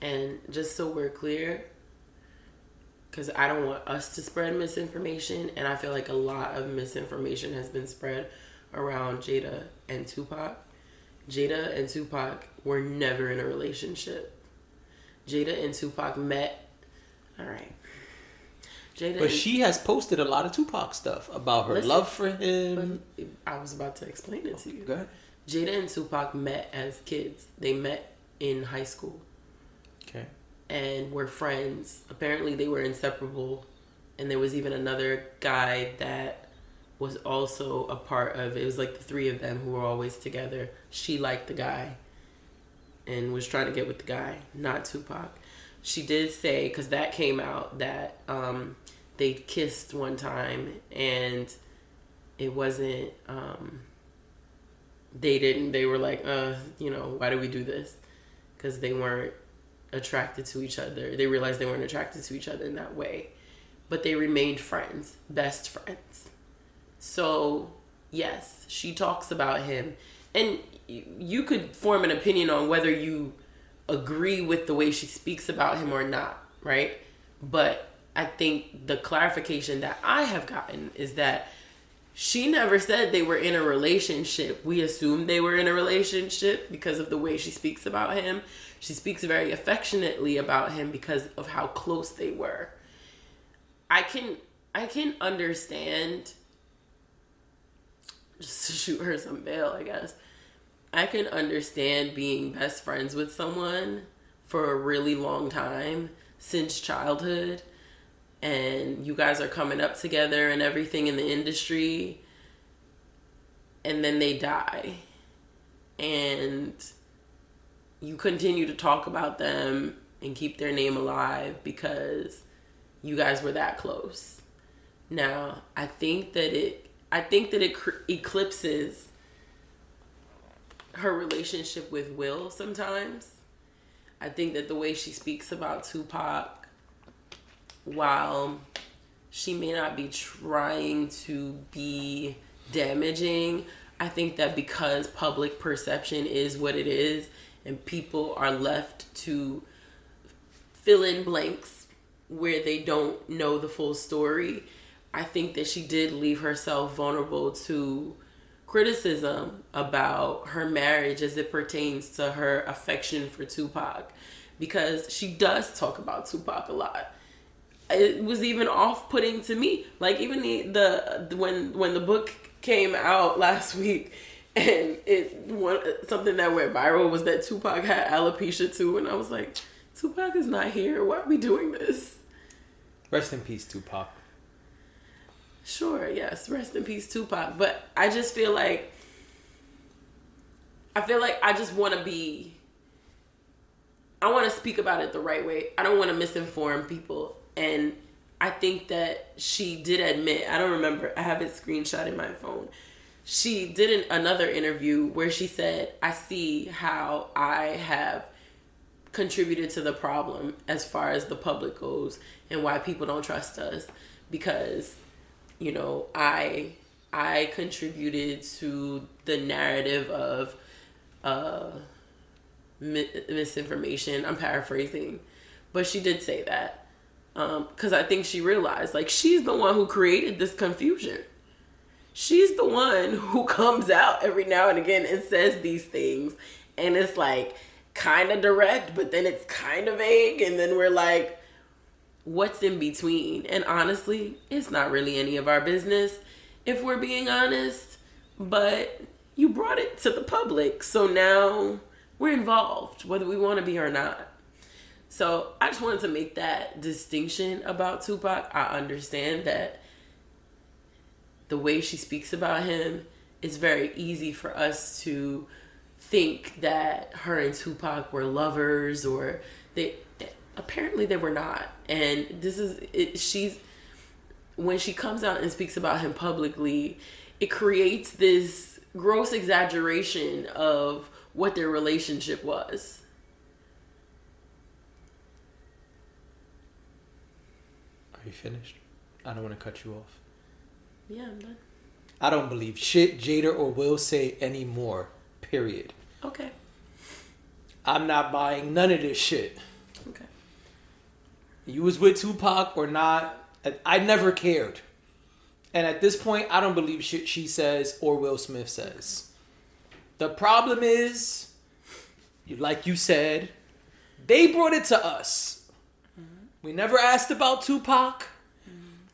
Speaker 2: And just so we're clear, because I don't want us to spread misinformation, and I feel like a lot of misinformation has been spread around Jada and Tupac. Jada and Tupac were never in a relationship. Jada and Tupac met. All right.
Speaker 3: Jada but she has posted a lot of Tupac stuff about her listen, love for him.
Speaker 2: I was about to explain it to you.
Speaker 3: Go ahead.
Speaker 2: Jada and Tupac met as kids. They met in high school.
Speaker 3: Okay.
Speaker 2: And were friends. Apparently, they were inseparable. And there was even another guy that was also a part of it was like the three of them who were always together. She liked the guy and was trying to get with the guy, not Tupac. She did say because that came out that um, they kissed one time and it wasn't. Um, they didn't. They were like, uh, you know, why do we do this? Because they weren't attracted to each other. They realized they weren't attracted to each other in that way, but they remained friends, best friends. So yes, she talks about him, and you could form an opinion on whether you agree with the way she speaks about him or not, right? But I think the clarification that I have gotten is that she never said they were in a relationship. We assumed they were in a relationship because of the way she speaks about him. She speaks very affectionately about him because of how close they were. I can I can understand just to shoot her some bail, I guess. I can understand being best friends with someone for a really long time since childhood and you guys are coming up together and everything in the industry and then they die. And you continue to talk about them and keep their name alive because you guys were that close. Now i think that it i think that it eclipses her relationship with will sometimes. I think that the way she speaks about tupac while she may not be trying to be damaging, I think that because public perception is what it is and people are left to fill in blanks where they don't know the full story, I think that she did leave herself vulnerable to criticism about her marriage as it pertains to her affection for Tupac because she does talk about Tupac a lot it was even off putting to me. Like even the, the when when the book came out last week, and it one something that went viral was that Tupac had alopecia too, and I was like, Tupac is not here. Why are we doing this?
Speaker 3: Rest in peace, Tupac.
Speaker 2: Sure, yes, rest in peace, Tupac. But I just feel like I feel like I just want to be. I want to speak about it the right way. I don't want to misinform people and I think that she did admit, I don't remember, I have it screenshot in my phone. She did an, another interview where she said, I see how I have contributed to the problem as far as the public goes and why people don't trust us because you know i i contributed to the narrative of uh misinformation. I'm paraphrasing. But she did say that because um, I think she realized like she's the one who created this confusion. She's the one who comes out every now and again and says these things, and it's like kind of direct, but then it's kind of vague, and then we're like, what's in between? And honestly, it's not really any of our business if we're being honest, but you brought it to the public, so now we're involved, whether we want to be or not. So I just wanted to make that distinction about Tupac. I understand that the way she speaks about him, it's very easy for us to think that her and Tupac were lovers or they apparently they were not. And this is it, she's when she comes out and speaks about him publicly, it creates this gross exaggeration of what their relationship was
Speaker 3: Are you finished? I don't want to cut you off.
Speaker 2: Yeah, I'm done.
Speaker 3: I don't believe shit Jada or Will say anymore. Period.
Speaker 2: Okay.
Speaker 3: I'm not buying none of this shit. You was with Tupac or not? I, I never cared. And at this point, I don't believe shit she says or Will Smith says. The problem is, like you said, they brought it to us. We never asked about Tupac.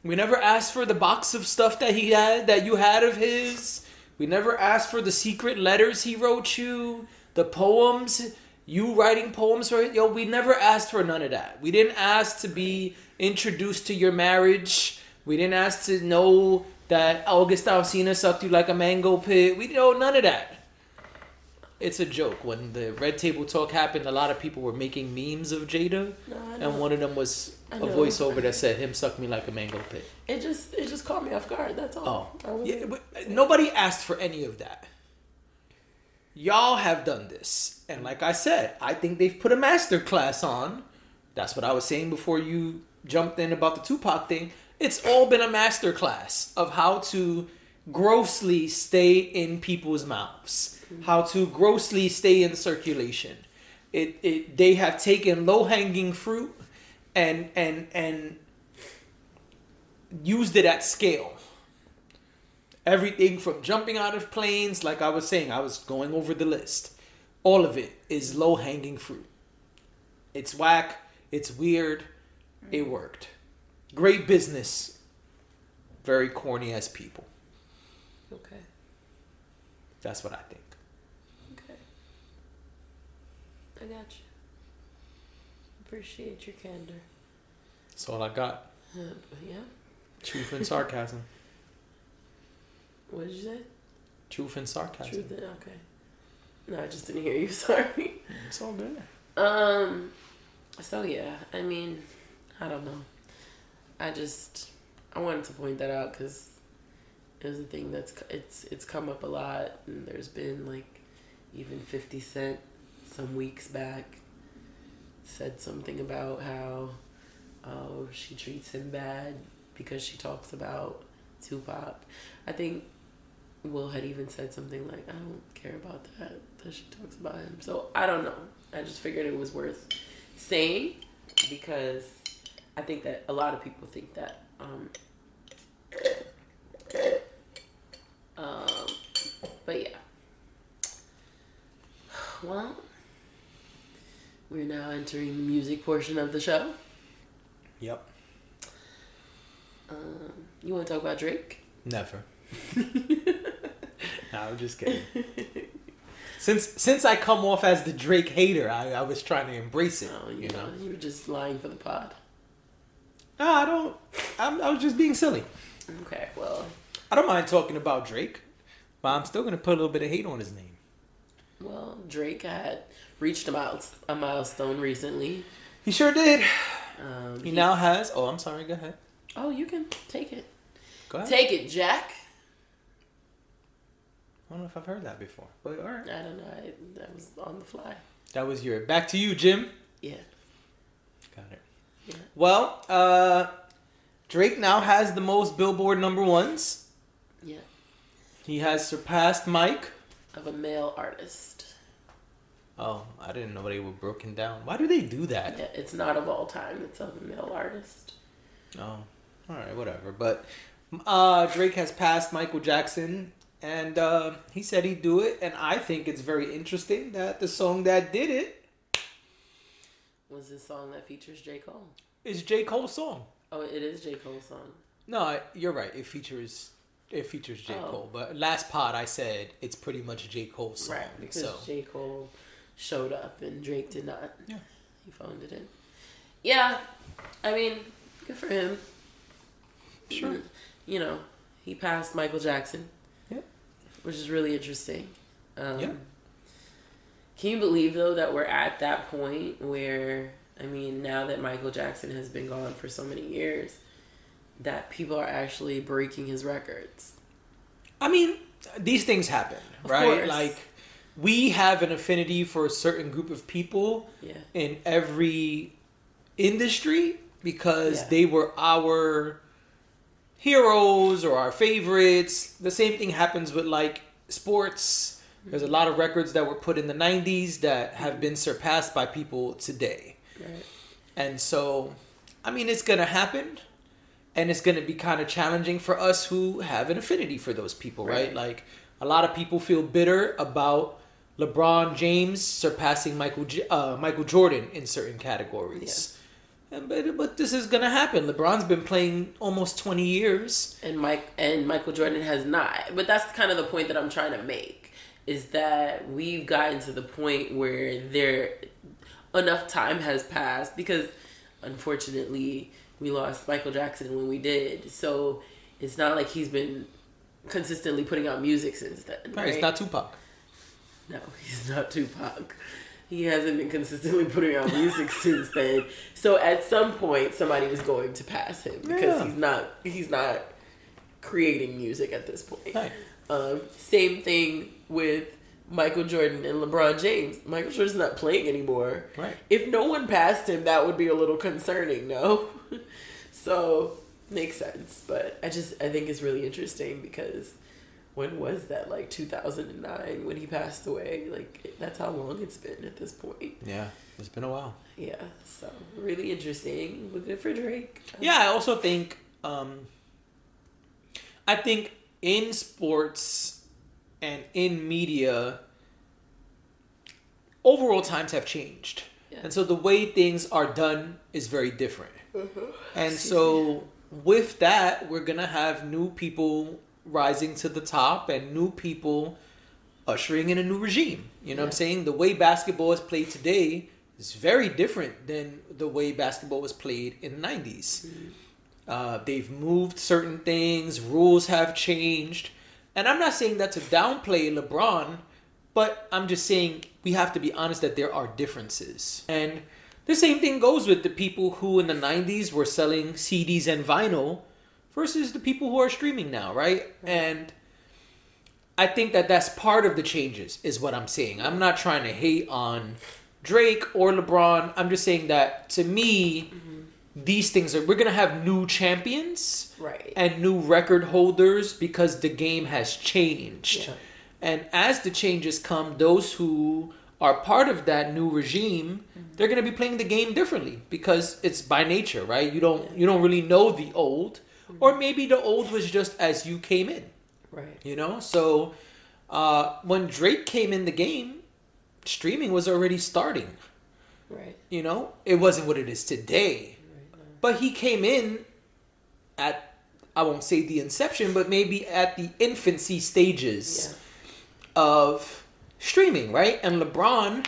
Speaker 3: We never asked for the box of stuff that he had, that you had of his. We never asked for the secret letters he wrote you, the poems, you writing poems for Yo, we never asked for none of that. We didn't ask to be introduced to your marriage. We didn't ask to know that August Alsina sucked you like a mango pit. We know none of that. It's a joke. When the Red Table Talk happened, a lot of people were making memes of Jada,
Speaker 2: No,
Speaker 3: and one of them was a voiceover that said, "Him suck me like a mango pit."
Speaker 2: It just it just caught me off guard. That's
Speaker 3: Oh,
Speaker 2: all. I
Speaker 3: yeah, nobody asked for any of that. Y'all have done this, and like I said, I think they've put a master class on. That's what I was saying before you jumped in about the Tupac thing. It's all been a master class of how to grossly stay in people's mouths, how to grossly stay in circulation. It, it they have taken low hanging fruit and and and used it at scale everything from jumping out of planes like i was saying i was going over the list all of it is low hanging fruit it's whack it's weird it worked great business very corny as people
Speaker 2: Okay.
Speaker 3: that's what i think
Speaker 2: Okay. I got you. Appreciate your candor.
Speaker 3: that's all i got
Speaker 2: Uh, yeah.
Speaker 3: truth and sarcasm
Speaker 2: What did you say?
Speaker 3: truth and sarcasm
Speaker 2: Truth. and Okay. No, I just didn't hear you. Sorry.
Speaker 3: it's all good
Speaker 2: Um. So yeah, I mean, I don't know. I just I wanted to point that out because it was a thing that's it's it's come up a lot, and there's been like even Fifty Cent some weeks back said something about how oh she treats him bad because she talks about Tupac. I think Will had even said something like I don't care about that that she talks about him. So I don't know. I just figured it was worth saying because I think that a lot of people think that. Um, um, but yeah. Well, we're now entering the music portion of the show.
Speaker 3: yep
Speaker 2: Um, you want to talk about Drake?
Speaker 3: never no, i'm just kidding since since i come off as the drake hater i, I was trying to embrace it
Speaker 2: Oh, you,
Speaker 3: you know
Speaker 2: know, you were just lying for the pod.
Speaker 3: No, I don't. I'm, I was just being silly.
Speaker 2: Okay, well,
Speaker 3: I don't mind talking about Drake, but I'm still gonna put a little bit of hate on his name.
Speaker 2: well, Drake had reached a, miles, a milestone recently.
Speaker 3: He sure did.
Speaker 2: Um,
Speaker 3: He now has. Oh, I'm sorry. Go ahead.
Speaker 2: Oh, you can take it.
Speaker 3: Go ahead.
Speaker 2: Take it, Jack.
Speaker 3: I don't know if I've heard that before, but all right.
Speaker 2: I don't know. I, that was on the fly.
Speaker 3: That was your. Back to you, Jim.
Speaker 2: Yeah.
Speaker 3: Got it.
Speaker 2: Yeah.
Speaker 3: Well, uh, Drake now has the most Billboard number ones.
Speaker 2: Yeah.
Speaker 3: He has surpassed Mike.
Speaker 2: Of a male artist.
Speaker 3: Oh, I didn't know they were broken down. Why do they do that?
Speaker 2: Yeah, it's not of all time. It's of a male artist.
Speaker 3: Oh, all right, whatever. But uh, Drake has passed Michael Jackson, and uh, he said he'd do it. And I think it's very interesting that the song that did it
Speaker 2: Was the song that features J. Cole?
Speaker 3: is J Cole's song.
Speaker 2: Oh, it is J. Cole's song.
Speaker 3: No, you're right. It features it features J
Speaker 2: Oh.
Speaker 3: Cole. But last pod I said it's pretty much J Cole's song.
Speaker 2: Right, because
Speaker 3: so
Speaker 2: J. Cole showed up and Drake did not.
Speaker 3: Yeah.
Speaker 2: He phoned it in. Yeah, I mean, good for him.
Speaker 3: Sure.
Speaker 2: You know, he passed Michael Jackson. Which is really interesting. Um,
Speaker 3: Yeah.
Speaker 2: Can you believe, though, that we're at that point where, I mean, now that Michael Jackson has been gone for so many years, that people are actually breaking his records?
Speaker 3: I mean, these things happen,
Speaker 2: Of
Speaker 3: right?
Speaker 2: course.
Speaker 3: Like we have an affinity for a certain group of people
Speaker 2: Yeah.
Speaker 3: in every industry because
Speaker 2: Yeah.
Speaker 3: they were our heroes or our favorites. The same thing happens with like sports. There's a lot of records that were put in the 90s that have been surpassed by people today.
Speaker 2: Right.
Speaker 3: And so, I mean, it's going to happen. And it's going to be kind of challenging for us who have an affinity for those people, right?
Speaker 2: Right.
Speaker 3: Like, a lot of people feel bitter about LeBron James surpassing Michael uh, Michael Jordan in certain categories. And, but, but this is going to happen. LeBron's been playing almost 20 years.
Speaker 2: and Mike and Michael Jordan has not. But that's kind of the point that I'm trying to make is that we've gotten to the point where there enough time has passed because unfortunately we lost Michael Jackson when we did. So it's not like he's been consistently putting out music since then.
Speaker 3: Right,
Speaker 2: Right?
Speaker 3: It's not Tupac.
Speaker 2: No, he's not Tupac. He hasn't been consistently putting out music since then. So at some point, somebody was going to pass him because
Speaker 3: Yeah.
Speaker 2: he's not he's not creating music at this point.
Speaker 3: Right.
Speaker 2: Um, same thing with Michael Jordan and LeBron James. Michael Jordan's not playing anymore.
Speaker 3: Right.
Speaker 2: If no one passed him, that would be a little concerning. No. so makes sense, but I just I think it's really interesting because when was that? Like 2009 when he passed away. Like that's how long it's been at this point.
Speaker 3: Yeah, it's been a while.
Speaker 2: Yeah. So really interesting. Good for Drake.
Speaker 3: Yeah, I also think um I think in sports and in media overall times have changed.
Speaker 2: Yeah.
Speaker 3: And so the way things are done is very different.
Speaker 2: Uh-huh.
Speaker 3: And so with that, we're going to have new people rising to the top and new people ushering in a new regime. You know what I'm saying? The way basketball is played today is very different than the way basketball was played in the 90s. Uh, they've moved certain things, rules have changed. And I'm not saying that to downplay LeBron, but I'm just saying we have to be honest that there are differences. And the same thing goes with the people who in the 90s were selling CDs and vinyl versus the people who are streaming now, right? Mm-hmm. And I think that that's part of the changes, is what I'm saying. I'm not trying to hate on Drake or LeBron. I'm just saying that to me, mm-hmm. these things are, we're going to have new champions
Speaker 2: Right.
Speaker 3: and new record holders because the game has changed.
Speaker 2: Yeah.
Speaker 3: And as the changes come, those who are part of that new regime, mm-hmm. they're going to be playing the game differently because it's by nature, right? You don't you don't really know the old, or maybe the old was just as you came in,
Speaker 2: Right.
Speaker 3: you know. So uh, when Drake came in the game, streaming was already starting.
Speaker 2: Right.
Speaker 3: You know, it wasn't what it is today, but he came in at I won't say the inception, but maybe at the infancy stages
Speaker 2: Yeah.
Speaker 3: of streaming, right? And LeBron,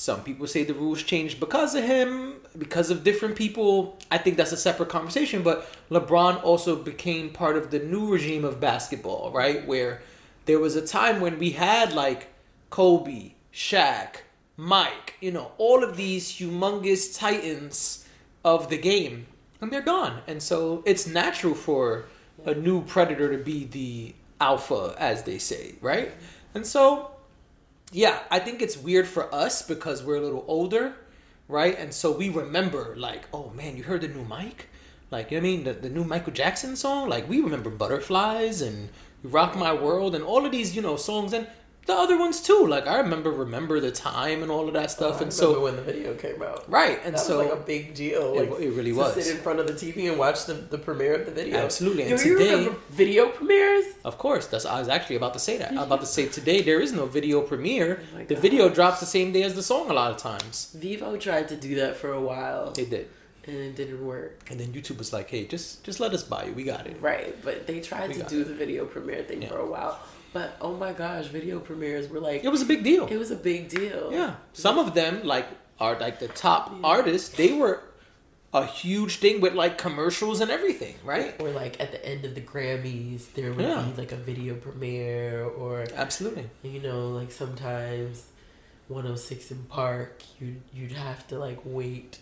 Speaker 3: some people say the rules changed because of him, because of different people. I think that's a separate conversation, but LeBron also became part of the new regime of basketball, right? Where there was a time when we had like Kobe, Shaq, Mike, you know, all of these humongous titans of the game, and they're gone. And so it's natural for a new predator to be the alpha, as they say, right? And so, yeah, I think it's weird for us because we're a little older, right? And so we remember, like, oh man, you heard the new Mike? Like, you know what I mean? The, the new Michael Jackson song? Like, we remember Butterflies and Rock My World and all of these, you know, songs. And the other ones too. Like, I remember Remember the Time and all of that oh, stuff.
Speaker 2: Oh,
Speaker 3: and so,
Speaker 2: when the video came out.
Speaker 3: right. And
Speaker 2: that
Speaker 3: so,
Speaker 2: was like a big deal.
Speaker 3: It-
Speaker 2: Like,
Speaker 3: it really was.
Speaker 2: sit in front of the TV and watch the, the premiere of the video.
Speaker 3: Absolutely,
Speaker 2: Yo,
Speaker 3: and
Speaker 2: you
Speaker 3: today-
Speaker 2: remember video premieres?
Speaker 3: Of course, that's I was actually about to say that. I'm about to say today there is no video premiere.
Speaker 2: Oh
Speaker 3: the video drops the same day as the song a lot of times.
Speaker 2: Vevo tried to do that for a while,
Speaker 3: They did.
Speaker 2: and it didn't work.
Speaker 3: And then YouTube was like, "Hey, just just let us buy you. We got it."
Speaker 2: Right, but they tried
Speaker 3: We
Speaker 2: to do the video premiere thing
Speaker 3: Yeah.
Speaker 2: for a while. But oh my gosh, video premieres were like
Speaker 3: It was a big deal.
Speaker 2: it was a big deal.
Speaker 3: Yeah, some of them like are like the top artists. They were a huge thing with like commercials and everything, right?
Speaker 2: Or like at the end of the Grammys, there would
Speaker 3: Yeah.
Speaker 2: be like a video premiere, or
Speaker 3: Absolutely.
Speaker 2: you know, like sometimes 106 & Park, you you'd have to like wait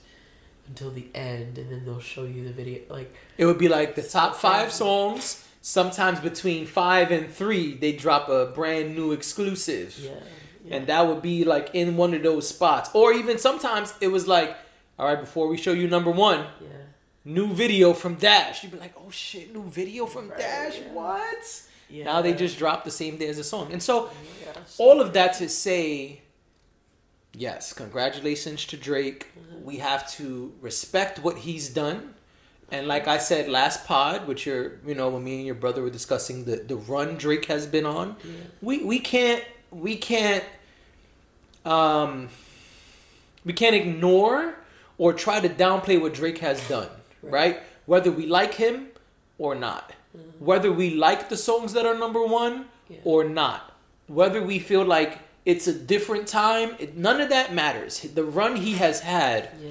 Speaker 2: until the end, and then they'll show you the video. Like
Speaker 3: It would be like the top five songs. Sometimes between five and three, they drop a brand new exclusive.
Speaker 2: yeah, yeah.
Speaker 3: and that would be like in one of those spots or even sometimes it was like all right before we show you number one
Speaker 2: yeah.
Speaker 3: new video from Dash. You'd be like, oh shit, new video from
Speaker 2: Right,
Speaker 3: Dash. What?
Speaker 2: Yeah.
Speaker 3: Now they just drop the same day as a song. And so all of that to say, yes, congratulations to Drake. Mm-hmm. We have to respect what he's done. And like I said last pod, which your you know, when me and your brother were discussing the, the run Drake has been on,
Speaker 2: Yeah.
Speaker 3: we we can't we can't um we can't ignore or try to downplay what Drake has done, right?
Speaker 2: Right.
Speaker 3: Whether we like him or not. Whether we like the songs that are number 1
Speaker 2: Yeah.
Speaker 3: or not. Whether we feel like it's a different time, it, none of that matters. The run he has had,
Speaker 2: Yeah.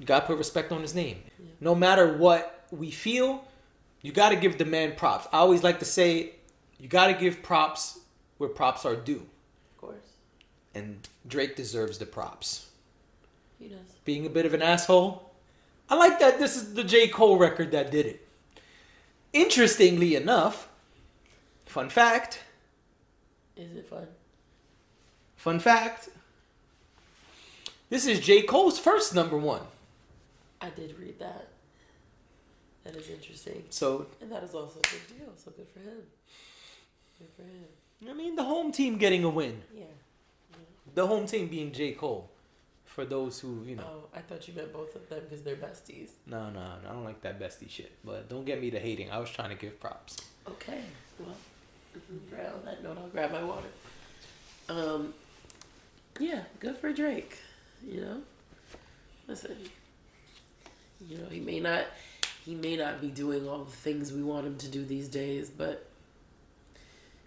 Speaker 3: You got to put respect on his name. No matter what we feel, you got to give the man props. I always like to say, you got to give props where props are due.
Speaker 2: Of course.
Speaker 3: And Drake deserves the props.
Speaker 2: He does.
Speaker 3: Being a bit of an asshole, I like that this is the J. Cole record that did it. Interestingly enough, fun fact,
Speaker 2: Is it fun?
Speaker 3: fun fact, this is J. Cole's first number one.
Speaker 2: I did read that. That is interesting.
Speaker 3: So,
Speaker 2: And that is also a big deal. So good for him. Good for him.
Speaker 3: I mean, the home team getting a win.
Speaker 2: Yeah.
Speaker 3: The home team being J. Cole. For those who, you know.
Speaker 2: Oh, I thought you meant both of them because they're besties.
Speaker 3: No, no, no. I don't like that bestie shit. But don't get me to hating. I was trying to give props.
Speaker 2: Okay. Well, on that note, I'll grab my water. Um, yeah, good for Drake. You know, listen. You know, he may not, he may not be doing all the things we want him to do these days, but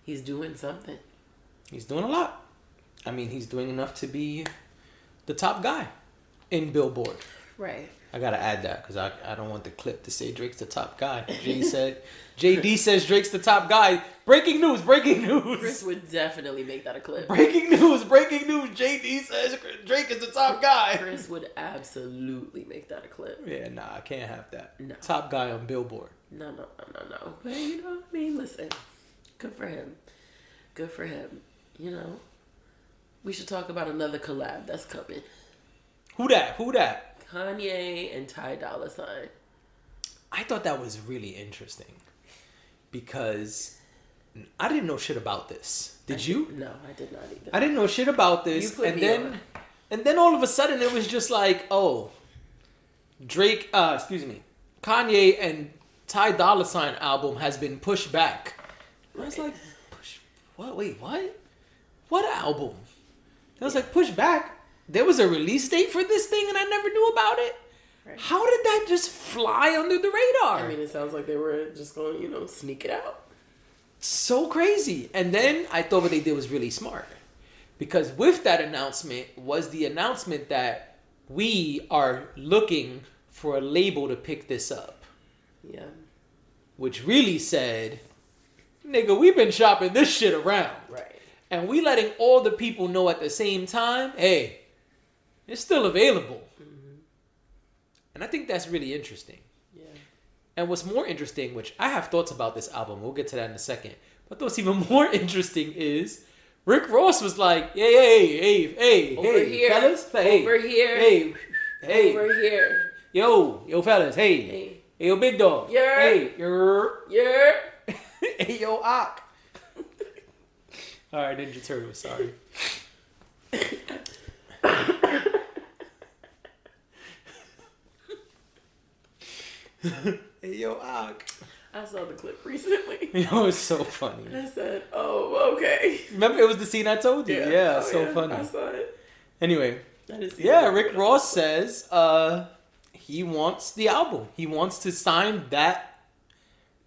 Speaker 2: he's doing something.
Speaker 3: He's doing a lot. I mean, he's doing enough to be the top guy in Billboard.
Speaker 2: Right.
Speaker 3: I gotta add that because I, I don't want the clip to say Drake's the top guy. Jay said, JD says Drake's the top guy. Breaking news! Breaking news.
Speaker 2: Chris would definitely make that a clip.
Speaker 3: Breaking news! Breaking news! JD says Drake is the top guy.
Speaker 2: Chris would absolutely make that a clip.
Speaker 3: Yeah, nah, I can't have that.
Speaker 2: No.
Speaker 3: Top guy on Billboard.
Speaker 2: No, no, no, no, no. But you know, what I mean, listen, good for him. Good for him. You know, we should talk about another collab that's coming.
Speaker 3: Who that? Who that?
Speaker 2: Kanye and Ty Dolla Sign.
Speaker 3: I thought that was really interesting because I didn't know shit about this. Did you?
Speaker 2: No, I did not either.
Speaker 3: I didn't know shit about this, and then
Speaker 2: on.
Speaker 3: and then all of a sudden it was just like, oh, Drake, uh, excuse me, Kanye and Ty Dolla Sign album has been pushed back. I was like, push what? Wait, what? What album? I was like, push back. There was a release date for this thing, and I never knew about it.
Speaker 2: Right.
Speaker 3: How did that just fly under the radar?
Speaker 2: I mean, it sounds like they were just going, you know, sneak it out.
Speaker 3: So crazy. And then I thought what they did was really smart. Because with that announcement was the announcement that we are looking for a label to pick this up.
Speaker 2: Yeah.
Speaker 3: Which really said, nigga, we've been shopping this shit around.
Speaker 2: Right.
Speaker 3: And we letting all the people know at the same time, hey, it's still available. Mm-hmm. And I think that's really interesting. And what's more interesting, which I have thoughts about this album, we'll get to that in a second. But what's even more interesting is Rick Ross was like, hey, hey, hey, hey,
Speaker 2: Over
Speaker 3: hey,
Speaker 2: here.
Speaker 3: fellas, hey,
Speaker 2: Over here.
Speaker 3: hey, hey,
Speaker 2: Over here.
Speaker 3: yo, yo, fellas, hey, hey,
Speaker 2: Hey.
Speaker 3: yo, big dog,
Speaker 2: Yeah.
Speaker 3: hey, yer,
Speaker 2: Yeah.
Speaker 3: hey, yo, Ock. All right, Ninja Turtle, sorry. hey, yo, Ock.
Speaker 2: I saw the clip recently.
Speaker 3: Yo, it's so funny.
Speaker 2: I said, oh, okay.
Speaker 3: Remember, it was the scene I told you. Yeah,
Speaker 2: Oh,
Speaker 3: so
Speaker 2: yeah.
Speaker 3: funny.
Speaker 2: I saw it.
Speaker 3: Anyway, yeah. Rick Ross says uh, he wants the album. He wants to sign that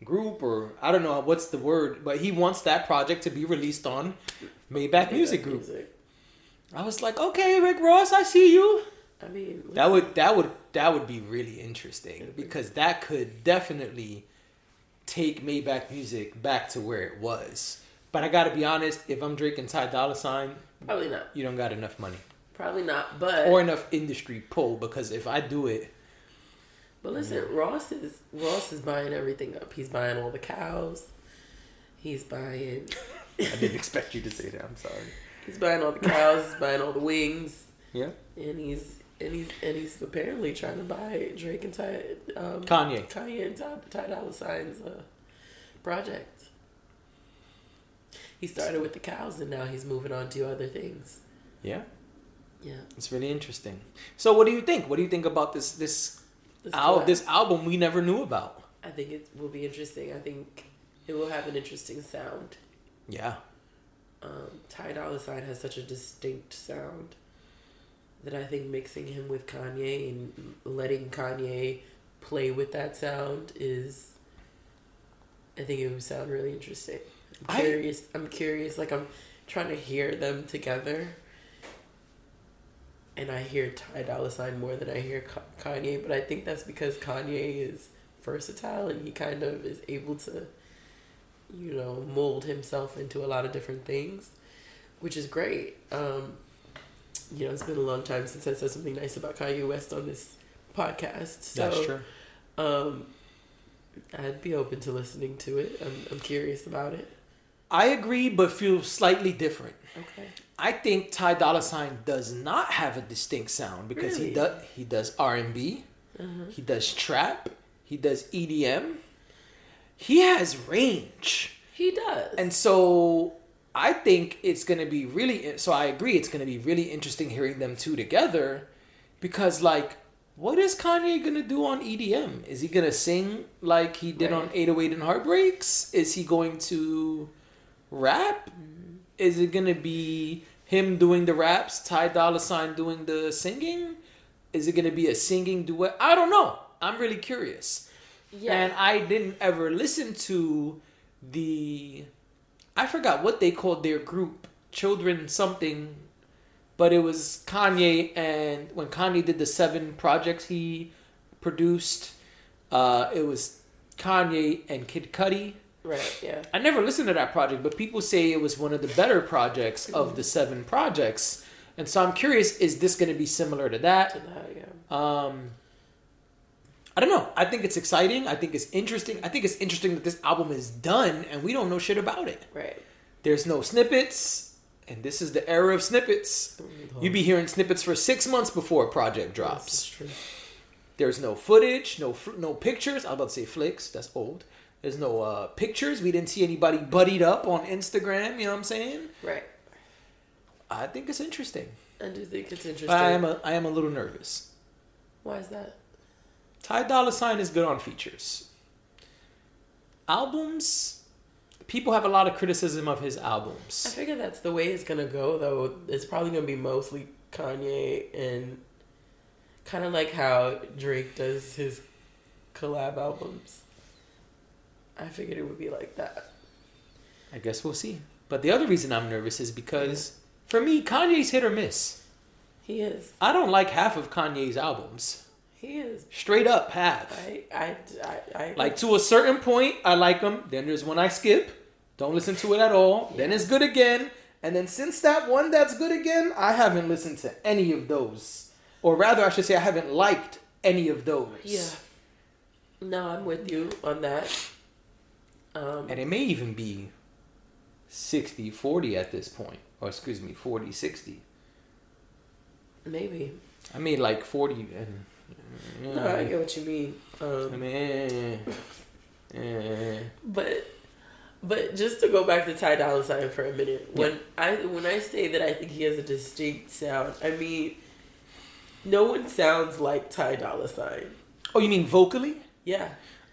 Speaker 3: group, or I don't know what's the word, but he wants that project to be released on Maybach Music Group.
Speaker 2: Music.
Speaker 3: I was like, okay, Rick Ross, I see you.
Speaker 2: I mean,
Speaker 3: That would that would that would be really interesting because that could definitely take Maybach Music back to where it was. But I gotta be honest, if I'm drinking Ty Dolla Sign,
Speaker 2: probably not.
Speaker 3: you don't got enough money
Speaker 2: Probably not. But
Speaker 3: or enough industry pull because if I do it,
Speaker 2: but listen, Ross is Ross is buying everything up. He's buying all the cows. He's buying.
Speaker 3: I didn't expect you to say that. I'm sorry.
Speaker 2: He's buying all the cows. he's buying all the wings,
Speaker 3: Yeah.
Speaker 2: and he's And he's and he's apparently trying to buy Drake and Ty um,
Speaker 3: Kanye.
Speaker 2: Kanye and Ty, Ty Dolla Sign's uh, project. He started with the cows and now he's moving on to other things.
Speaker 3: Yeah,
Speaker 2: Yeah.
Speaker 3: it's really interesting. So, what do you think? What do you think about this this
Speaker 2: This
Speaker 3: al- this album we never knew about?
Speaker 2: I think it will be interesting. I think it will have an interesting sound.
Speaker 3: Yeah,
Speaker 2: Um, Ty Dolla Sign has such a distinct sound that I think mixing him with Kanye and letting Kanye play with that sound is, I think it would sound really interesting. I'm curious. I'm curious. Like I'm trying to hear them together, and I hear Ty Dolla Sign more than I hear Kanye. But I think that's because Kanye is versatile and he kind of is able to, you know, mold himself into a lot of different things, which is great. Um, you know, it's been a long time since I said something nice about Kanye West on this podcast. So,
Speaker 3: that's true.
Speaker 2: Um, I'd be open to listening to it. I'm, I'm curious about it.
Speaker 3: I agree, but feel slightly different.
Speaker 2: Okay.
Speaker 3: I think Ty Dolla Sign does not have a distinct sound because he does he does R and B, he does trap, he does EDM. He has range,
Speaker 2: He does.
Speaker 3: and so I think it's gonna be really. So I agree, it's gonna be really interesting hearing them two together, because like, what is Kanye gonna do on EDM? Is he gonna sing like he did on 808 and Heartbreaks? Is he going to rap? Is it gonna be him doing the raps, Ty Dolla Sign doing the singing? Is it gonna be a singing duet? I don't know. I'm really curious.
Speaker 2: yeah.
Speaker 3: And I didn't ever listen to the I forgot what they called their group, Children something, but it was Kanye and when Kanye did the seven projects he produced, uh, it was Kanye and Kid Cudi.
Speaker 2: right. Yeah.
Speaker 3: I never listened to that project, but people say it was one of the better projects of the seven projects. And so I'm curious, is this going to be similar to
Speaker 2: To
Speaker 3: that?
Speaker 2: that, yeah.
Speaker 3: Um, I don't know. I think it's exciting. I think it's interesting. I think it's interesting that this album is done and we don't know shit about it.
Speaker 2: Right.
Speaker 3: There's no snippets, and this is the era of snippets. You'd be hearing snippets for six months before a project drops.
Speaker 2: true.
Speaker 3: There's no footage, no fl- no pictures. I was about to say flicks. That's old. There's no uh, pictures. We didn't see anybody buddied up on Instagram. You know what I'm saying?
Speaker 2: Right.
Speaker 3: I think it's interesting.
Speaker 2: I do think it's interesting.
Speaker 3: But I am a I am a little nervous.
Speaker 2: Why is that?
Speaker 3: Ty Dolla Sign is good on features. Albums, people have a lot of criticism of his albums.
Speaker 2: I figure that's the way it's gonna go, though. It's probably gonna be mostly Kanye and kind of like how Drake does his collab albums. I figured it would be like that.
Speaker 3: I guess we'll see. But the other reason I'm nervous is because for me, Kanye's hit or miss.
Speaker 2: He is.
Speaker 3: I don't like half of Kanye's albums.
Speaker 2: He is.
Speaker 3: Straight up half.
Speaker 2: I. I. I. I
Speaker 3: Like to a certain point, I like them. Then there's one I skip. Don't listen to it at all. Then it's good again. And then since that one that's good again, I haven't listened to any of those. Or rather, I should say, I haven't liked any of those.
Speaker 2: Yeah. No, I'm with you on that. Um,
Speaker 3: And it may even be 60 40 at this point. Or excuse me, 40 60.
Speaker 2: maybe.
Speaker 3: I mean, like 40 and.
Speaker 2: No, I get what you mean.
Speaker 3: I
Speaker 2: Um,
Speaker 3: mean, eh, eh.
Speaker 2: but but just to go back to Ty Dolla Sign for a minute, when I when I say that I think he has a distinct sound, I mean no one sounds like Ty Dolla Sign.
Speaker 3: Oh, you mean vocally?
Speaker 2: Yeah.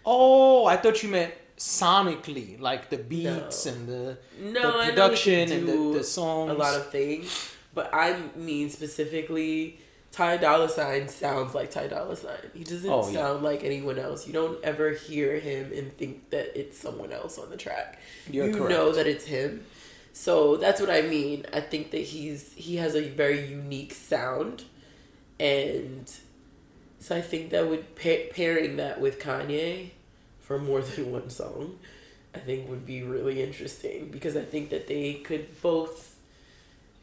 Speaker 3: Oh, I thought you meant sonically, like the beats
Speaker 2: No.
Speaker 3: and the
Speaker 2: No,
Speaker 3: the
Speaker 2: I
Speaker 3: production and the, the songs.
Speaker 2: a lot of things, but I mean specifically Ty Dolla Sign sounds like Ty Dolla Sign. He doesn't
Speaker 3: Oh, yeah.
Speaker 2: sound like anyone else. You don't ever hear him and think that it's someone else on the track.
Speaker 3: You're
Speaker 2: you
Speaker 3: correct.
Speaker 2: know that it's him. So that's what I mean. I think that he's he has a very unique sound, and so I think that would pa- pairing that with Kanye for more than one song, I think would be really interesting because I think that they could both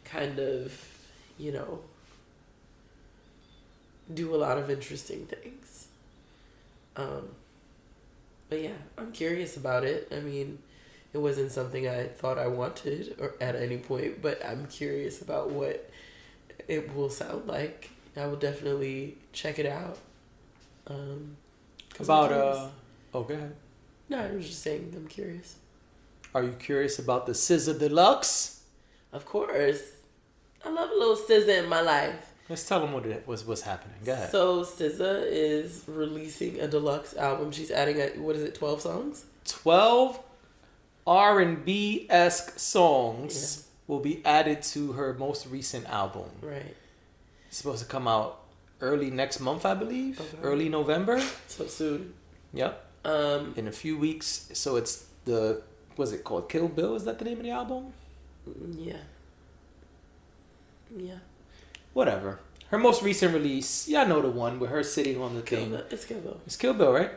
Speaker 2: kind of, you know, do a lot of interesting things. Um, but yeah, I'm curious about it. I mean, it wasn't something I thought I wanted or at any point, but I'm curious about what it will sound like. I will definitely check it out. Um,
Speaker 3: About uh, oh, go ahead.
Speaker 2: No, I was just saying I'm curious.
Speaker 3: Are you curious about the SZA Deluxe?
Speaker 2: Of course, I love a little SZA in my life.
Speaker 3: Let's tell them what it was. What's happening? Go ahead.
Speaker 2: So SZA is releasing a deluxe album. She's adding a what is it, twelve songs?
Speaker 3: Twelve R and B esque songs will be added to her most recent album.
Speaker 2: Right.
Speaker 3: It's supposed to come out early next month, I believe.
Speaker 2: Okay.
Speaker 3: Early November.
Speaker 2: So soon.
Speaker 3: Yep.
Speaker 2: Um,
Speaker 3: In a few weeks. So it's the was it called? Kill Bill. Is that the name of the album?
Speaker 2: yeah. Yeah.
Speaker 3: Whatever. Her most recent release. Yeah, I know the one with her sitting on the
Speaker 2: Kill
Speaker 3: thing.
Speaker 2: Bill. It's Kill Bill.
Speaker 3: It's Kill Bill, right?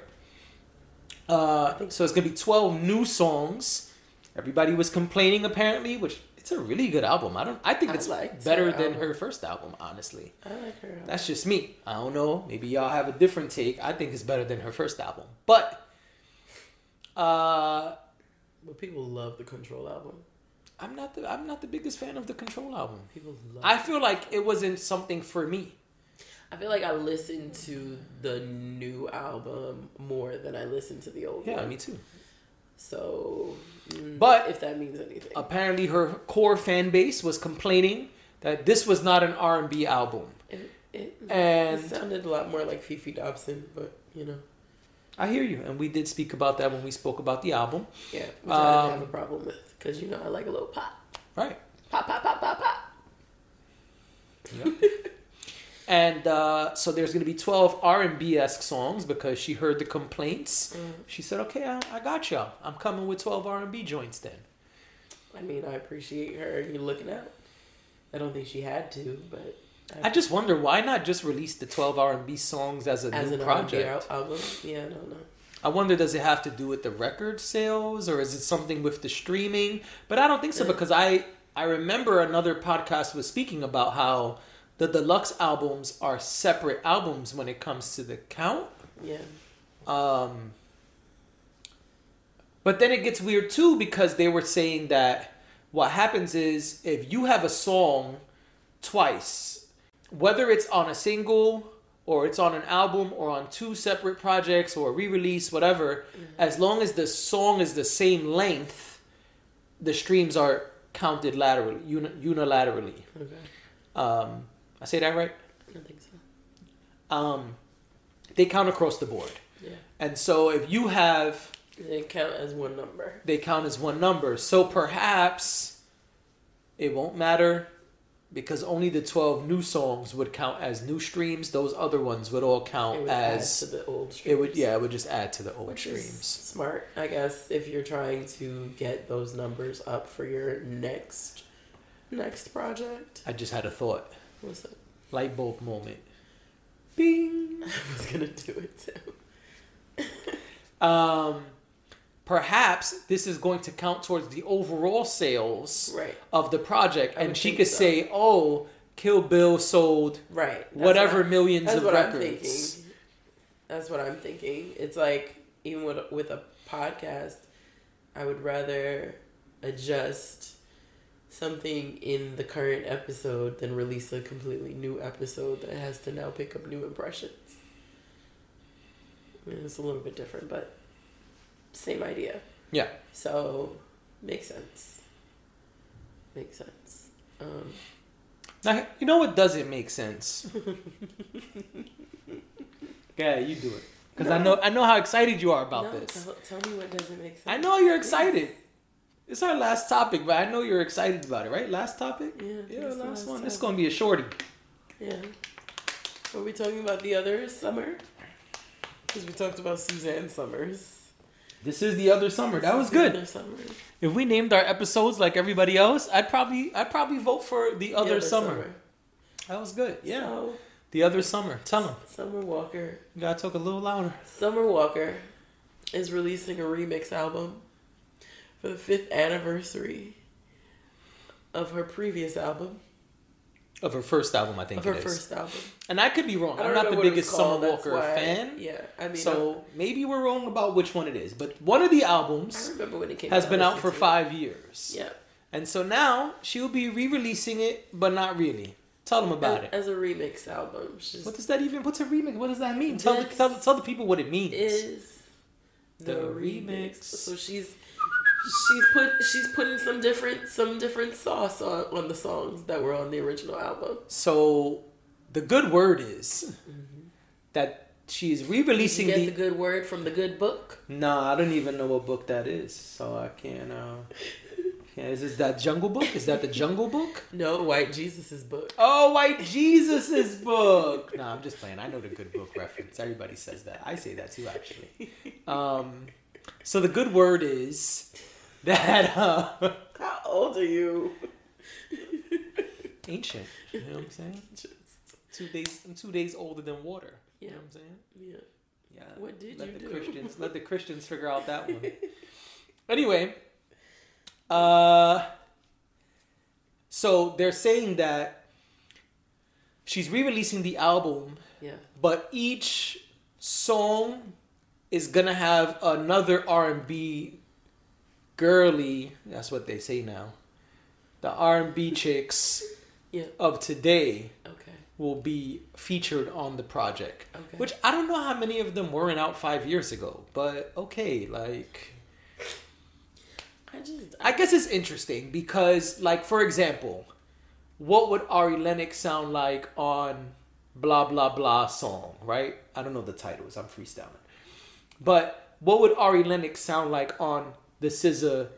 Speaker 3: Uh,
Speaker 2: think
Speaker 3: so it's gonna be twelve new songs. Everybody was complaining apparently, which it's a really good album. I don't. I think
Speaker 2: I
Speaker 3: it's
Speaker 2: liked
Speaker 3: better
Speaker 2: her
Speaker 3: than
Speaker 2: album.
Speaker 3: her first album, honestly.
Speaker 2: I like her. album.
Speaker 3: That's just me. I don't know. Maybe y'all have a different take. I think it's better than her first album. But uh
Speaker 2: But people love the Control album.
Speaker 3: I'm not the I'm not the biggest fan of the Control album.
Speaker 2: People love.
Speaker 3: I feel like it wasn't something for me.
Speaker 2: I feel like I listened to the new album more than I listened to the old
Speaker 3: Yeah,
Speaker 2: one.
Speaker 3: me too.
Speaker 2: So, mm,
Speaker 3: But-
Speaker 2: if that means anything,
Speaker 3: Apparently her core fan base was complaining that this was not an R&B album.
Speaker 2: it, it,
Speaker 3: And
Speaker 2: it sounded a lot more like Fefe Dobson. But you know,
Speaker 3: I hear you, and we did speak about that when we spoke about the album.
Speaker 2: yeah, which I didn't
Speaker 3: Um,
Speaker 2: have a problem with because you know I like a little pop,
Speaker 3: Right.
Speaker 2: pop, pop, pop, pop, pop.
Speaker 3: And uh, so there's going to be 12 R&B esque songs because she heard the complaints.
Speaker 2: Mm.
Speaker 3: She said, "Okay, I, I got y'all. I'm coming with 12 R&B joints then."
Speaker 2: I mean, I appreciate her. You looking out. I don't think she had to, but
Speaker 3: I just wonder why not just release the 12 R&B songs as a
Speaker 2: as
Speaker 3: new project
Speaker 2: album, yeah, I don't know.
Speaker 3: I wonder does it have to do with the record sales or is it something with the streaming? But I don't think so because I I remember another podcast was speaking about how the deluxe albums are separate albums when it comes to the count.
Speaker 2: Yeah,
Speaker 3: Um, but then it gets weird too because they were saying that what happens is if you have a song twice, whether it's on a single or it's on an album or on two separate projects or re release, whatever, as long as the song is the same length, the streams are counted laterally, uni- unilaterally.
Speaker 2: okay,
Speaker 3: Um, I say that right?
Speaker 2: I think so.
Speaker 3: Um, they count across the board.
Speaker 2: Yeah,
Speaker 3: And so if you have
Speaker 2: they count as one number.
Speaker 3: they count as one number. So perhaps it won't matter because only the 12 new songs would count as new streams. Those other ones would all
Speaker 2: It
Speaker 3: count
Speaker 2: would add
Speaker 3: as
Speaker 2: to the old. streams.
Speaker 3: it would yeah, it would just add to the old
Speaker 2: which
Speaker 3: streams.
Speaker 2: smart, I guess, if you're trying to get those numbers up for your next next project.
Speaker 3: I just had a thought.
Speaker 2: What's up?
Speaker 3: Light bulb moment. Bing.
Speaker 2: I was gonna do it too.
Speaker 3: Um perhaps this is going to count towards the overall sales
Speaker 2: Right,
Speaker 3: of the project
Speaker 2: I
Speaker 3: and she could
Speaker 2: so.
Speaker 3: say, "Oh, Kill Bill sold
Speaker 2: right. That's
Speaker 3: whatever
Speaker 2: what I-
Speaker 3: millions
Speaker 2: That's
Speaker 3: of
Speaker 2: what I'm
Speaker 3: records."
Speaker 2: thinking. That's what I'm thinking. It's like even with with a podcast, I would rather adjust something in the current episode than release a completely new episode that has to now pick up new impressions. I mean, it's a little bit different, but same idea.
Speaker 3: Yeah.
Speaker 2: So makes sense. Makes sense. Um,
Speaker 3: Now, you know what doesn't make sense? yeah, you do it. Because I know I know how excited you are about
Speaker 2: no,
Speaker 3: this.
Speaker 2: Tell, tell me what doesn't make sense.
Speaker 3: I know you're excited. It's our last topic, but I know you're excited about it, right? Last topic?
Speaker 2: Yeah,
Speaker 3: Yeah, last
Speaker 2: last
Speaker 3: one.
Speaker 2: Topic.
Speaker 3: gonna be a shorty.
Speaker 2: Yeah. Are we talking about the other summer? Because we talked about Suzanne Somers.
Speaker 3: This is the other summer. That was good.
Speaker 2: Other summer.
Speaker 3: If we named our episodes like everybody else, I'd probably I'd probably vote for the
Speaker 2: The
Speaker 3: other, summer. That was good. Yeah.
Speaker 2: So,
Speaker 3: The other summer. Tell them.
Speaker 2: Summer Walker.
Speaker 3: You gotta talk a little louder.
Speaker 2: Summer Walker is releasing a remix album for the fifth anniversary of her previous album,
Speaker 3: Of her first album, I think
Speaker 2: of her
Speaker 3: it is.
Speaker 2: first album.
Speaker 3: And I could be wrong. I'm
Speaker 2: don't
Speaker 3: the
Speaker 2: what it was
Speaker 3: biggest Summer Walker
Speaker 2: why-
Speaker 3: fan.
Speaker 2: Yeah, I mean,
Speaker 3: So uh, maybe we're wrong about which one it is, but one of the albums
Speaker 2: remember when it came
Speaker 3: has
Speaker 2: out.
Speaker 3: been out for five years.
Speaker 2: Yeah.
Speaker 3: And so now she'll be re-releasing it, but not really. Tell them about it.
Speaker 2: As a remix album,
Speaker 3: What does that even? What's a remix? What does that mean? Tell the, tell, tell the people what it means.
Speaker 2: is
Speaker 3: The remix.
Speaker 2: So she's she's put she's putting some different some different sauce on, on the songs that were on the original album.
Speaker 3: So the good word is that she is
Speaker 2: You
Speaker 3: re-releasing
Speaker 2: get
Speaker 3: the.
Speaker 2: the good word from the good book.
Speaker 3: Nah, I don't even know what book that is, so I can't. Uh, yeah, is this that Jungle Book? Is that the Jungle Book?
Speaker 2: No, White Jesus's book.
Speaker 3: Oh, White Jesus's book. No, I'm just playing. I know the good book reference. Everybody says that. I say that too, actually. Um, so the good word is that uh,
Speaker 2: How old are you?
Speaker 3: ancient. You know what I'm saying? Two days. I'm two days older than water. You know what I'm saying?
Speaker 2: Yeah.
Speaker 3: Yeah.
Speaker 2: What did
Speaker 3: let
Speaker 2: you
Speaker 3: the
Speaker 2: do?
Speaker 3: Christians let the Christians figure out that one. anyway, uh, so they're saying that she's re-releasing the album,
Speaker 2: Yeah.
Speaker 3: but each song is gonna have another R and B girly. That's what they say now. The R and B chicks
Speaker 2: Yeah.
Speaker 3: of today
Speaker 2: Okay.
Speaker 3: will be featured on the project.
Speaker 2: Okay.
Speaker 3: Which I don't know how many of them weren't out five years ago, but okay, like
Speaker 2: I just
Speaker 3: I guess it's interesting because, like, for example, what would Ari Lennox sound like on blah blah blah song, right? I don't know the titles, I'm freestyling. But what would Ari Lennox sound like on the SZA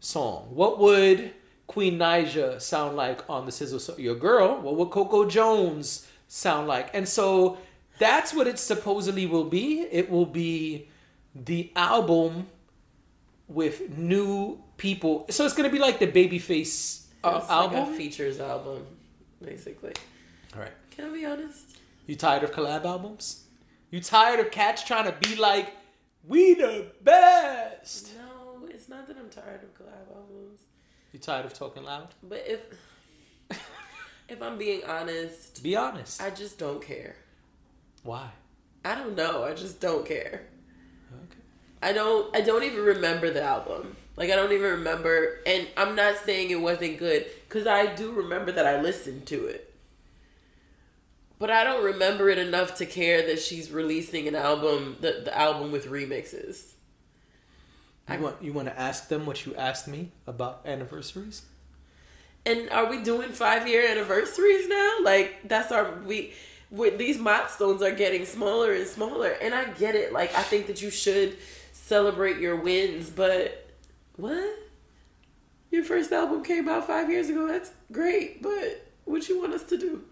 Speaker 3: song? What would Queen Naija sound like on the SZA song? Your girl, what would Coco Jones sound like? And so that's what it supposedly will be. It will be the album with new people. So it's gonna be like the Babyface uh,
Speaker 2: it's like
Speaker 3: album.
Speaker 2: a features album, basically.
Speaker 3: All right.
Speaker 2: Can I be honest?
Speaker 3: You tired of collab albums? You tired of cats trying to be like, we the best?
Speaker 2: No, it's not that I'm tired of collab albums.
Speaker 3: You tired of talking loud?
Speaker 2: But if if I'm being honest,
Speaker 3: Be honest.
Speaker 2: I just don't care.
Speaker 3: Why?
Speaker 2: I don't know. I just don't care.
Speaker 3: Okay.
Speaker 2: I don't I don't even remember the album. Like I don't even remember and I'm not saying it wasn't good cuz I do remember that I listened to it. But I don't remember it enough to care that she's releasing an album the, the album with remixes.
Speaker 3: You want you want to ask them what you asked me about anniversaries?
Speaker 2: And are we doing 5 year anniversaries now? Like that's our we with these milestones are getting smaller and smaller and I get it. Like I think that you should celebrate your wins, but what? Your first album came out 5 years ago. That's great, but what you want us to do?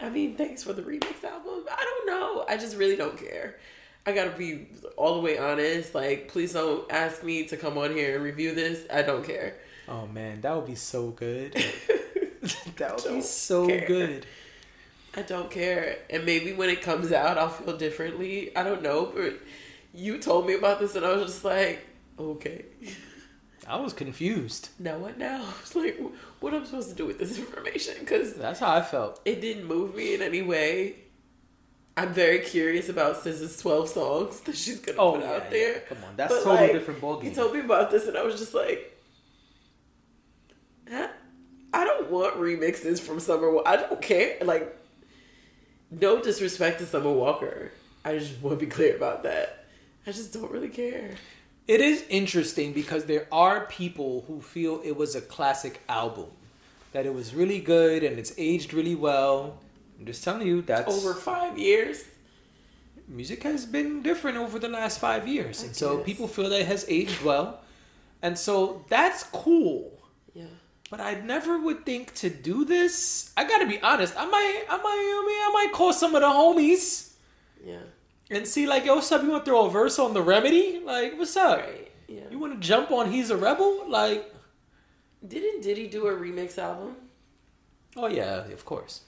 Speaker 2: I mean, thanks for the remix album. I don't know. I just really don't care. I gotta be all the way honest. Like, please don't ask me to come on here and review this. I don't care.
Speaker 3: Oh man, that would be so good. that would be
Speaker 2: Don't
Speaker 3: so
Speaker 2: care.
Speaker 3: good.
Speaker 2: I don't care. And maybe when it comes out, I'll feel differently. I don't know. But you told me about this, and I was just like, okay.
Speaker 3: I was confused.
Speaker 2: Now what now? It's like, what am I supposed to do with this information? Because
Speaker 3: That's how I felt.
Speaker 2: it didn't move me in any way. I'm very curious about SZA's 12 songs that she's gonna
Speaker 3: Oh
Speaker 2: put
Speaker 3: yeah,
Speaker 2: out
Speaker 3: yeah.
Speaker 2: there.
Speaker 3: Come on, that's
Speaker 2: But,
Speaker 3: totally
Speaker 2: like,
Speaker 3: different ballgame.
Speaker 2: He told me about this, and I was just like, "Huh? I don't want remixes from Summer. I don't care. Like, no disrespect to Summer Walker. I just want to be clear about that. I just don't really care.
Speaker 3: It is interesting because there are people who feel it was a classic album, that it was really good and it's aged really well. I'm just telling you that's
Speaker 2: Over five years,
Speaker 3: music has been different over the last five years, and so people feel that it has aged well, and so that's cool.
Speaker 2: yeah.
Speaker 3: But I never would think to do this. I gotta be honest. I might, I might, I mean, I might call some of the homies
Speaker 2: Yeah.
Speaker 3: and see like, yo, what's up? You want to throw a verse on the remedy? Like, what's up?
Speaker 2: Right. Yeah.
Speaker 3: You want to jump on He's a Rebel? Like,
Speaker 2: Didn't Diddy do a remix album?
Speaker 3: oh yeah, of course,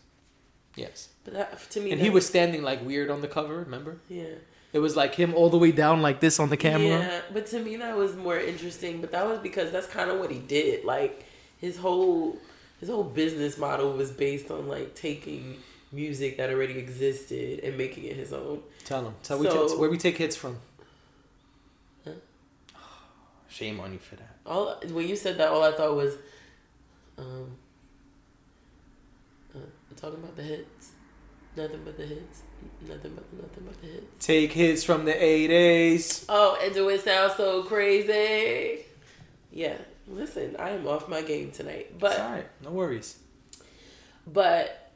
Speaker 3: yes.
Speaker 2: But that, to me,
Speaker 3: And he was standing like weird on the cover. Remember?
Speaker 2: yeah.
Speaker 3: It was like him all the way down like this on the camera.
Speaker 2: Yeah, but to me that was more interesting. But that was because that's kind of what he did. Like his whole his whole business model was based on like taking music that already existed and making it his own.
Speaker 3: Tell him. Tell we
Speaker 2: So-
Speaker 3: t- where we take hits from.
Speaker 2: Huh?
Speaker 3: Shame on you for that.
Speaker 2: All when you said that, all I thought was, um, talking about the hits. Nothing but the hits. Nothing but nothing but the hits.
Speaker 3: Take hits from the 80s.
Speaker 2: Oh, and do it sound so crazy? Yeah. Listen, I am off my game tonight, but
Speaker 3: It's all right. No worries.
Speaker 2: but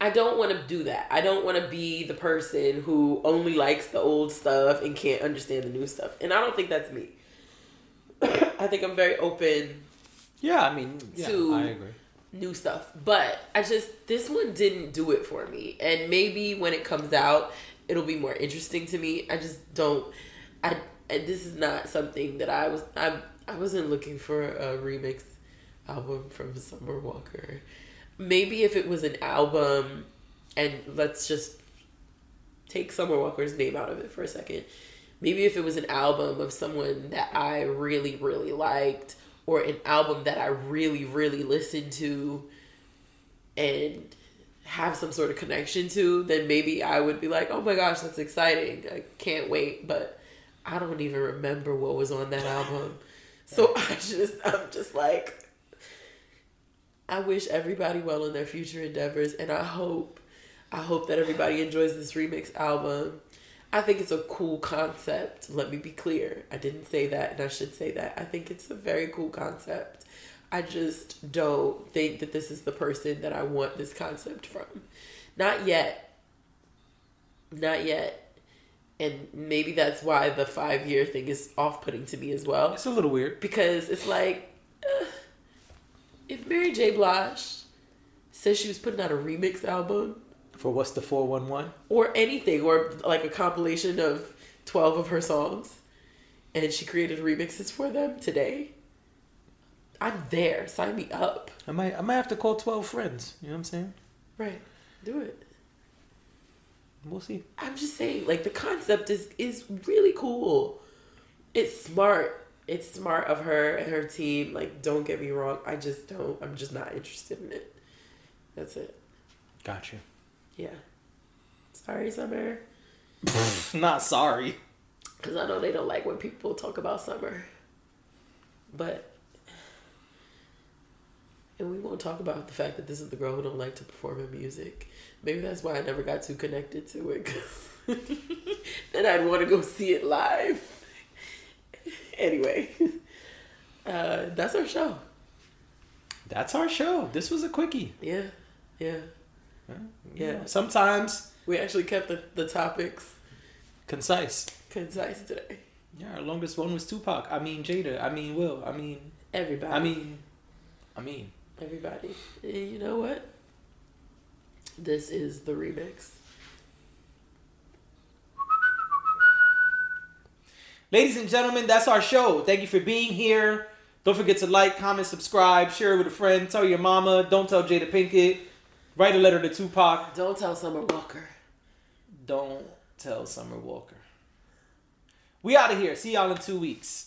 Speaker 2: I don't want to do that. I don't want to be the person who only likes the old stuff and can't understand the new stuff. And I don't think that's me. I think I'm very open
Speaker 3: Yeah, I mean, yeah,
Speaker 2: To-
Speaker 3: I agree.
Speaker 2: New stuff. But I just this one didn't do it for me. And maybe when it comes out, it'll be more interesting to me. I just don't I this is not something that I was I I wasn't looking for a remix album from Summer Walker. Maybe if it was an album and let's just take Summer Walker's name out of it for a second. Maybe if it was an album of someone that I really, really liked, or an album that I really, really listened to and have some sort of connection to, then maybe I would be like, oh my gosh, that's exciting. I can't wait. But I don't even remember what was on that album. So I just, I'm just like, I wish everybody well in their future endeavors, and I hope, I hope that everybody enjoys this remix album. I think it's a cool concept. Let me be clear. I didn't say that, and I should say that. I think it's a very cool concept. I just don't think that this is the person that I want this concept from. Not yet. Not yet. And maybe that's why the five year thing is off putting to me as well
Speaker 3: It's a little weird.
Speaker 2: because it's like uh, if Mary J. Blige says she was putting out a remix album
Speaker 3: For what's the 411?
Speaker 2: or anything or like a compilation of 12 of her songs and she created remixes for them today? I'm there. Sign me up.
Speaker 3: I might, I might have to call 12 friends. You know what I'm saying?
Speaker 2: right. Do it.
Speaker 3: We'll see.
Speaker 2: I'm just saying like the concept is is really cool. It's smart. It's smart of her and her team. Like don't get me wrong. I just don't. I'm just not interested in it. That's it.
Speaker 3: Got you.
Speaker 2: Yeah. Sorry, Summer.
Speaker 3: Not sorry.
Speaker 2: Because I know they don't like when people talk about Summer. But. And we won't talk about the fact that this is the girl who don't like to perform in music. Maybe that's why I never got too connected to it. then I'd want to go see it live. anyway. Uh, that's our show.
Speaker 3: That's our show. This was a quickie.
Speaker 2: Yeah. Yeah. Yeah.
Speaker 3: Sometimes
Speaker 2: We actually kept the, the topics
Speaker 3: concise.
Speaker 2: concise today.
Speaker 3: Yeah, our longest one was Tupac. I mean Jada. I mean Will. I mean
Speaker 2: Everybody.
Speaker 3: I mean I mean
Speaker 2: everybody. And you know what? This is the remix.
Speaker 3: Ladies and gentlemen, that's our show. Thank you for being here. Don't forget to like, comment, subscribe, share it with a friend, tell your mama, don't tell Jada Pinkett, write a letter to Tupac.
Speaker 2: Don't tell Summer Walker.
Speaker 3: Don't tell Summer Walker. We out of here. See y'all in two weeks.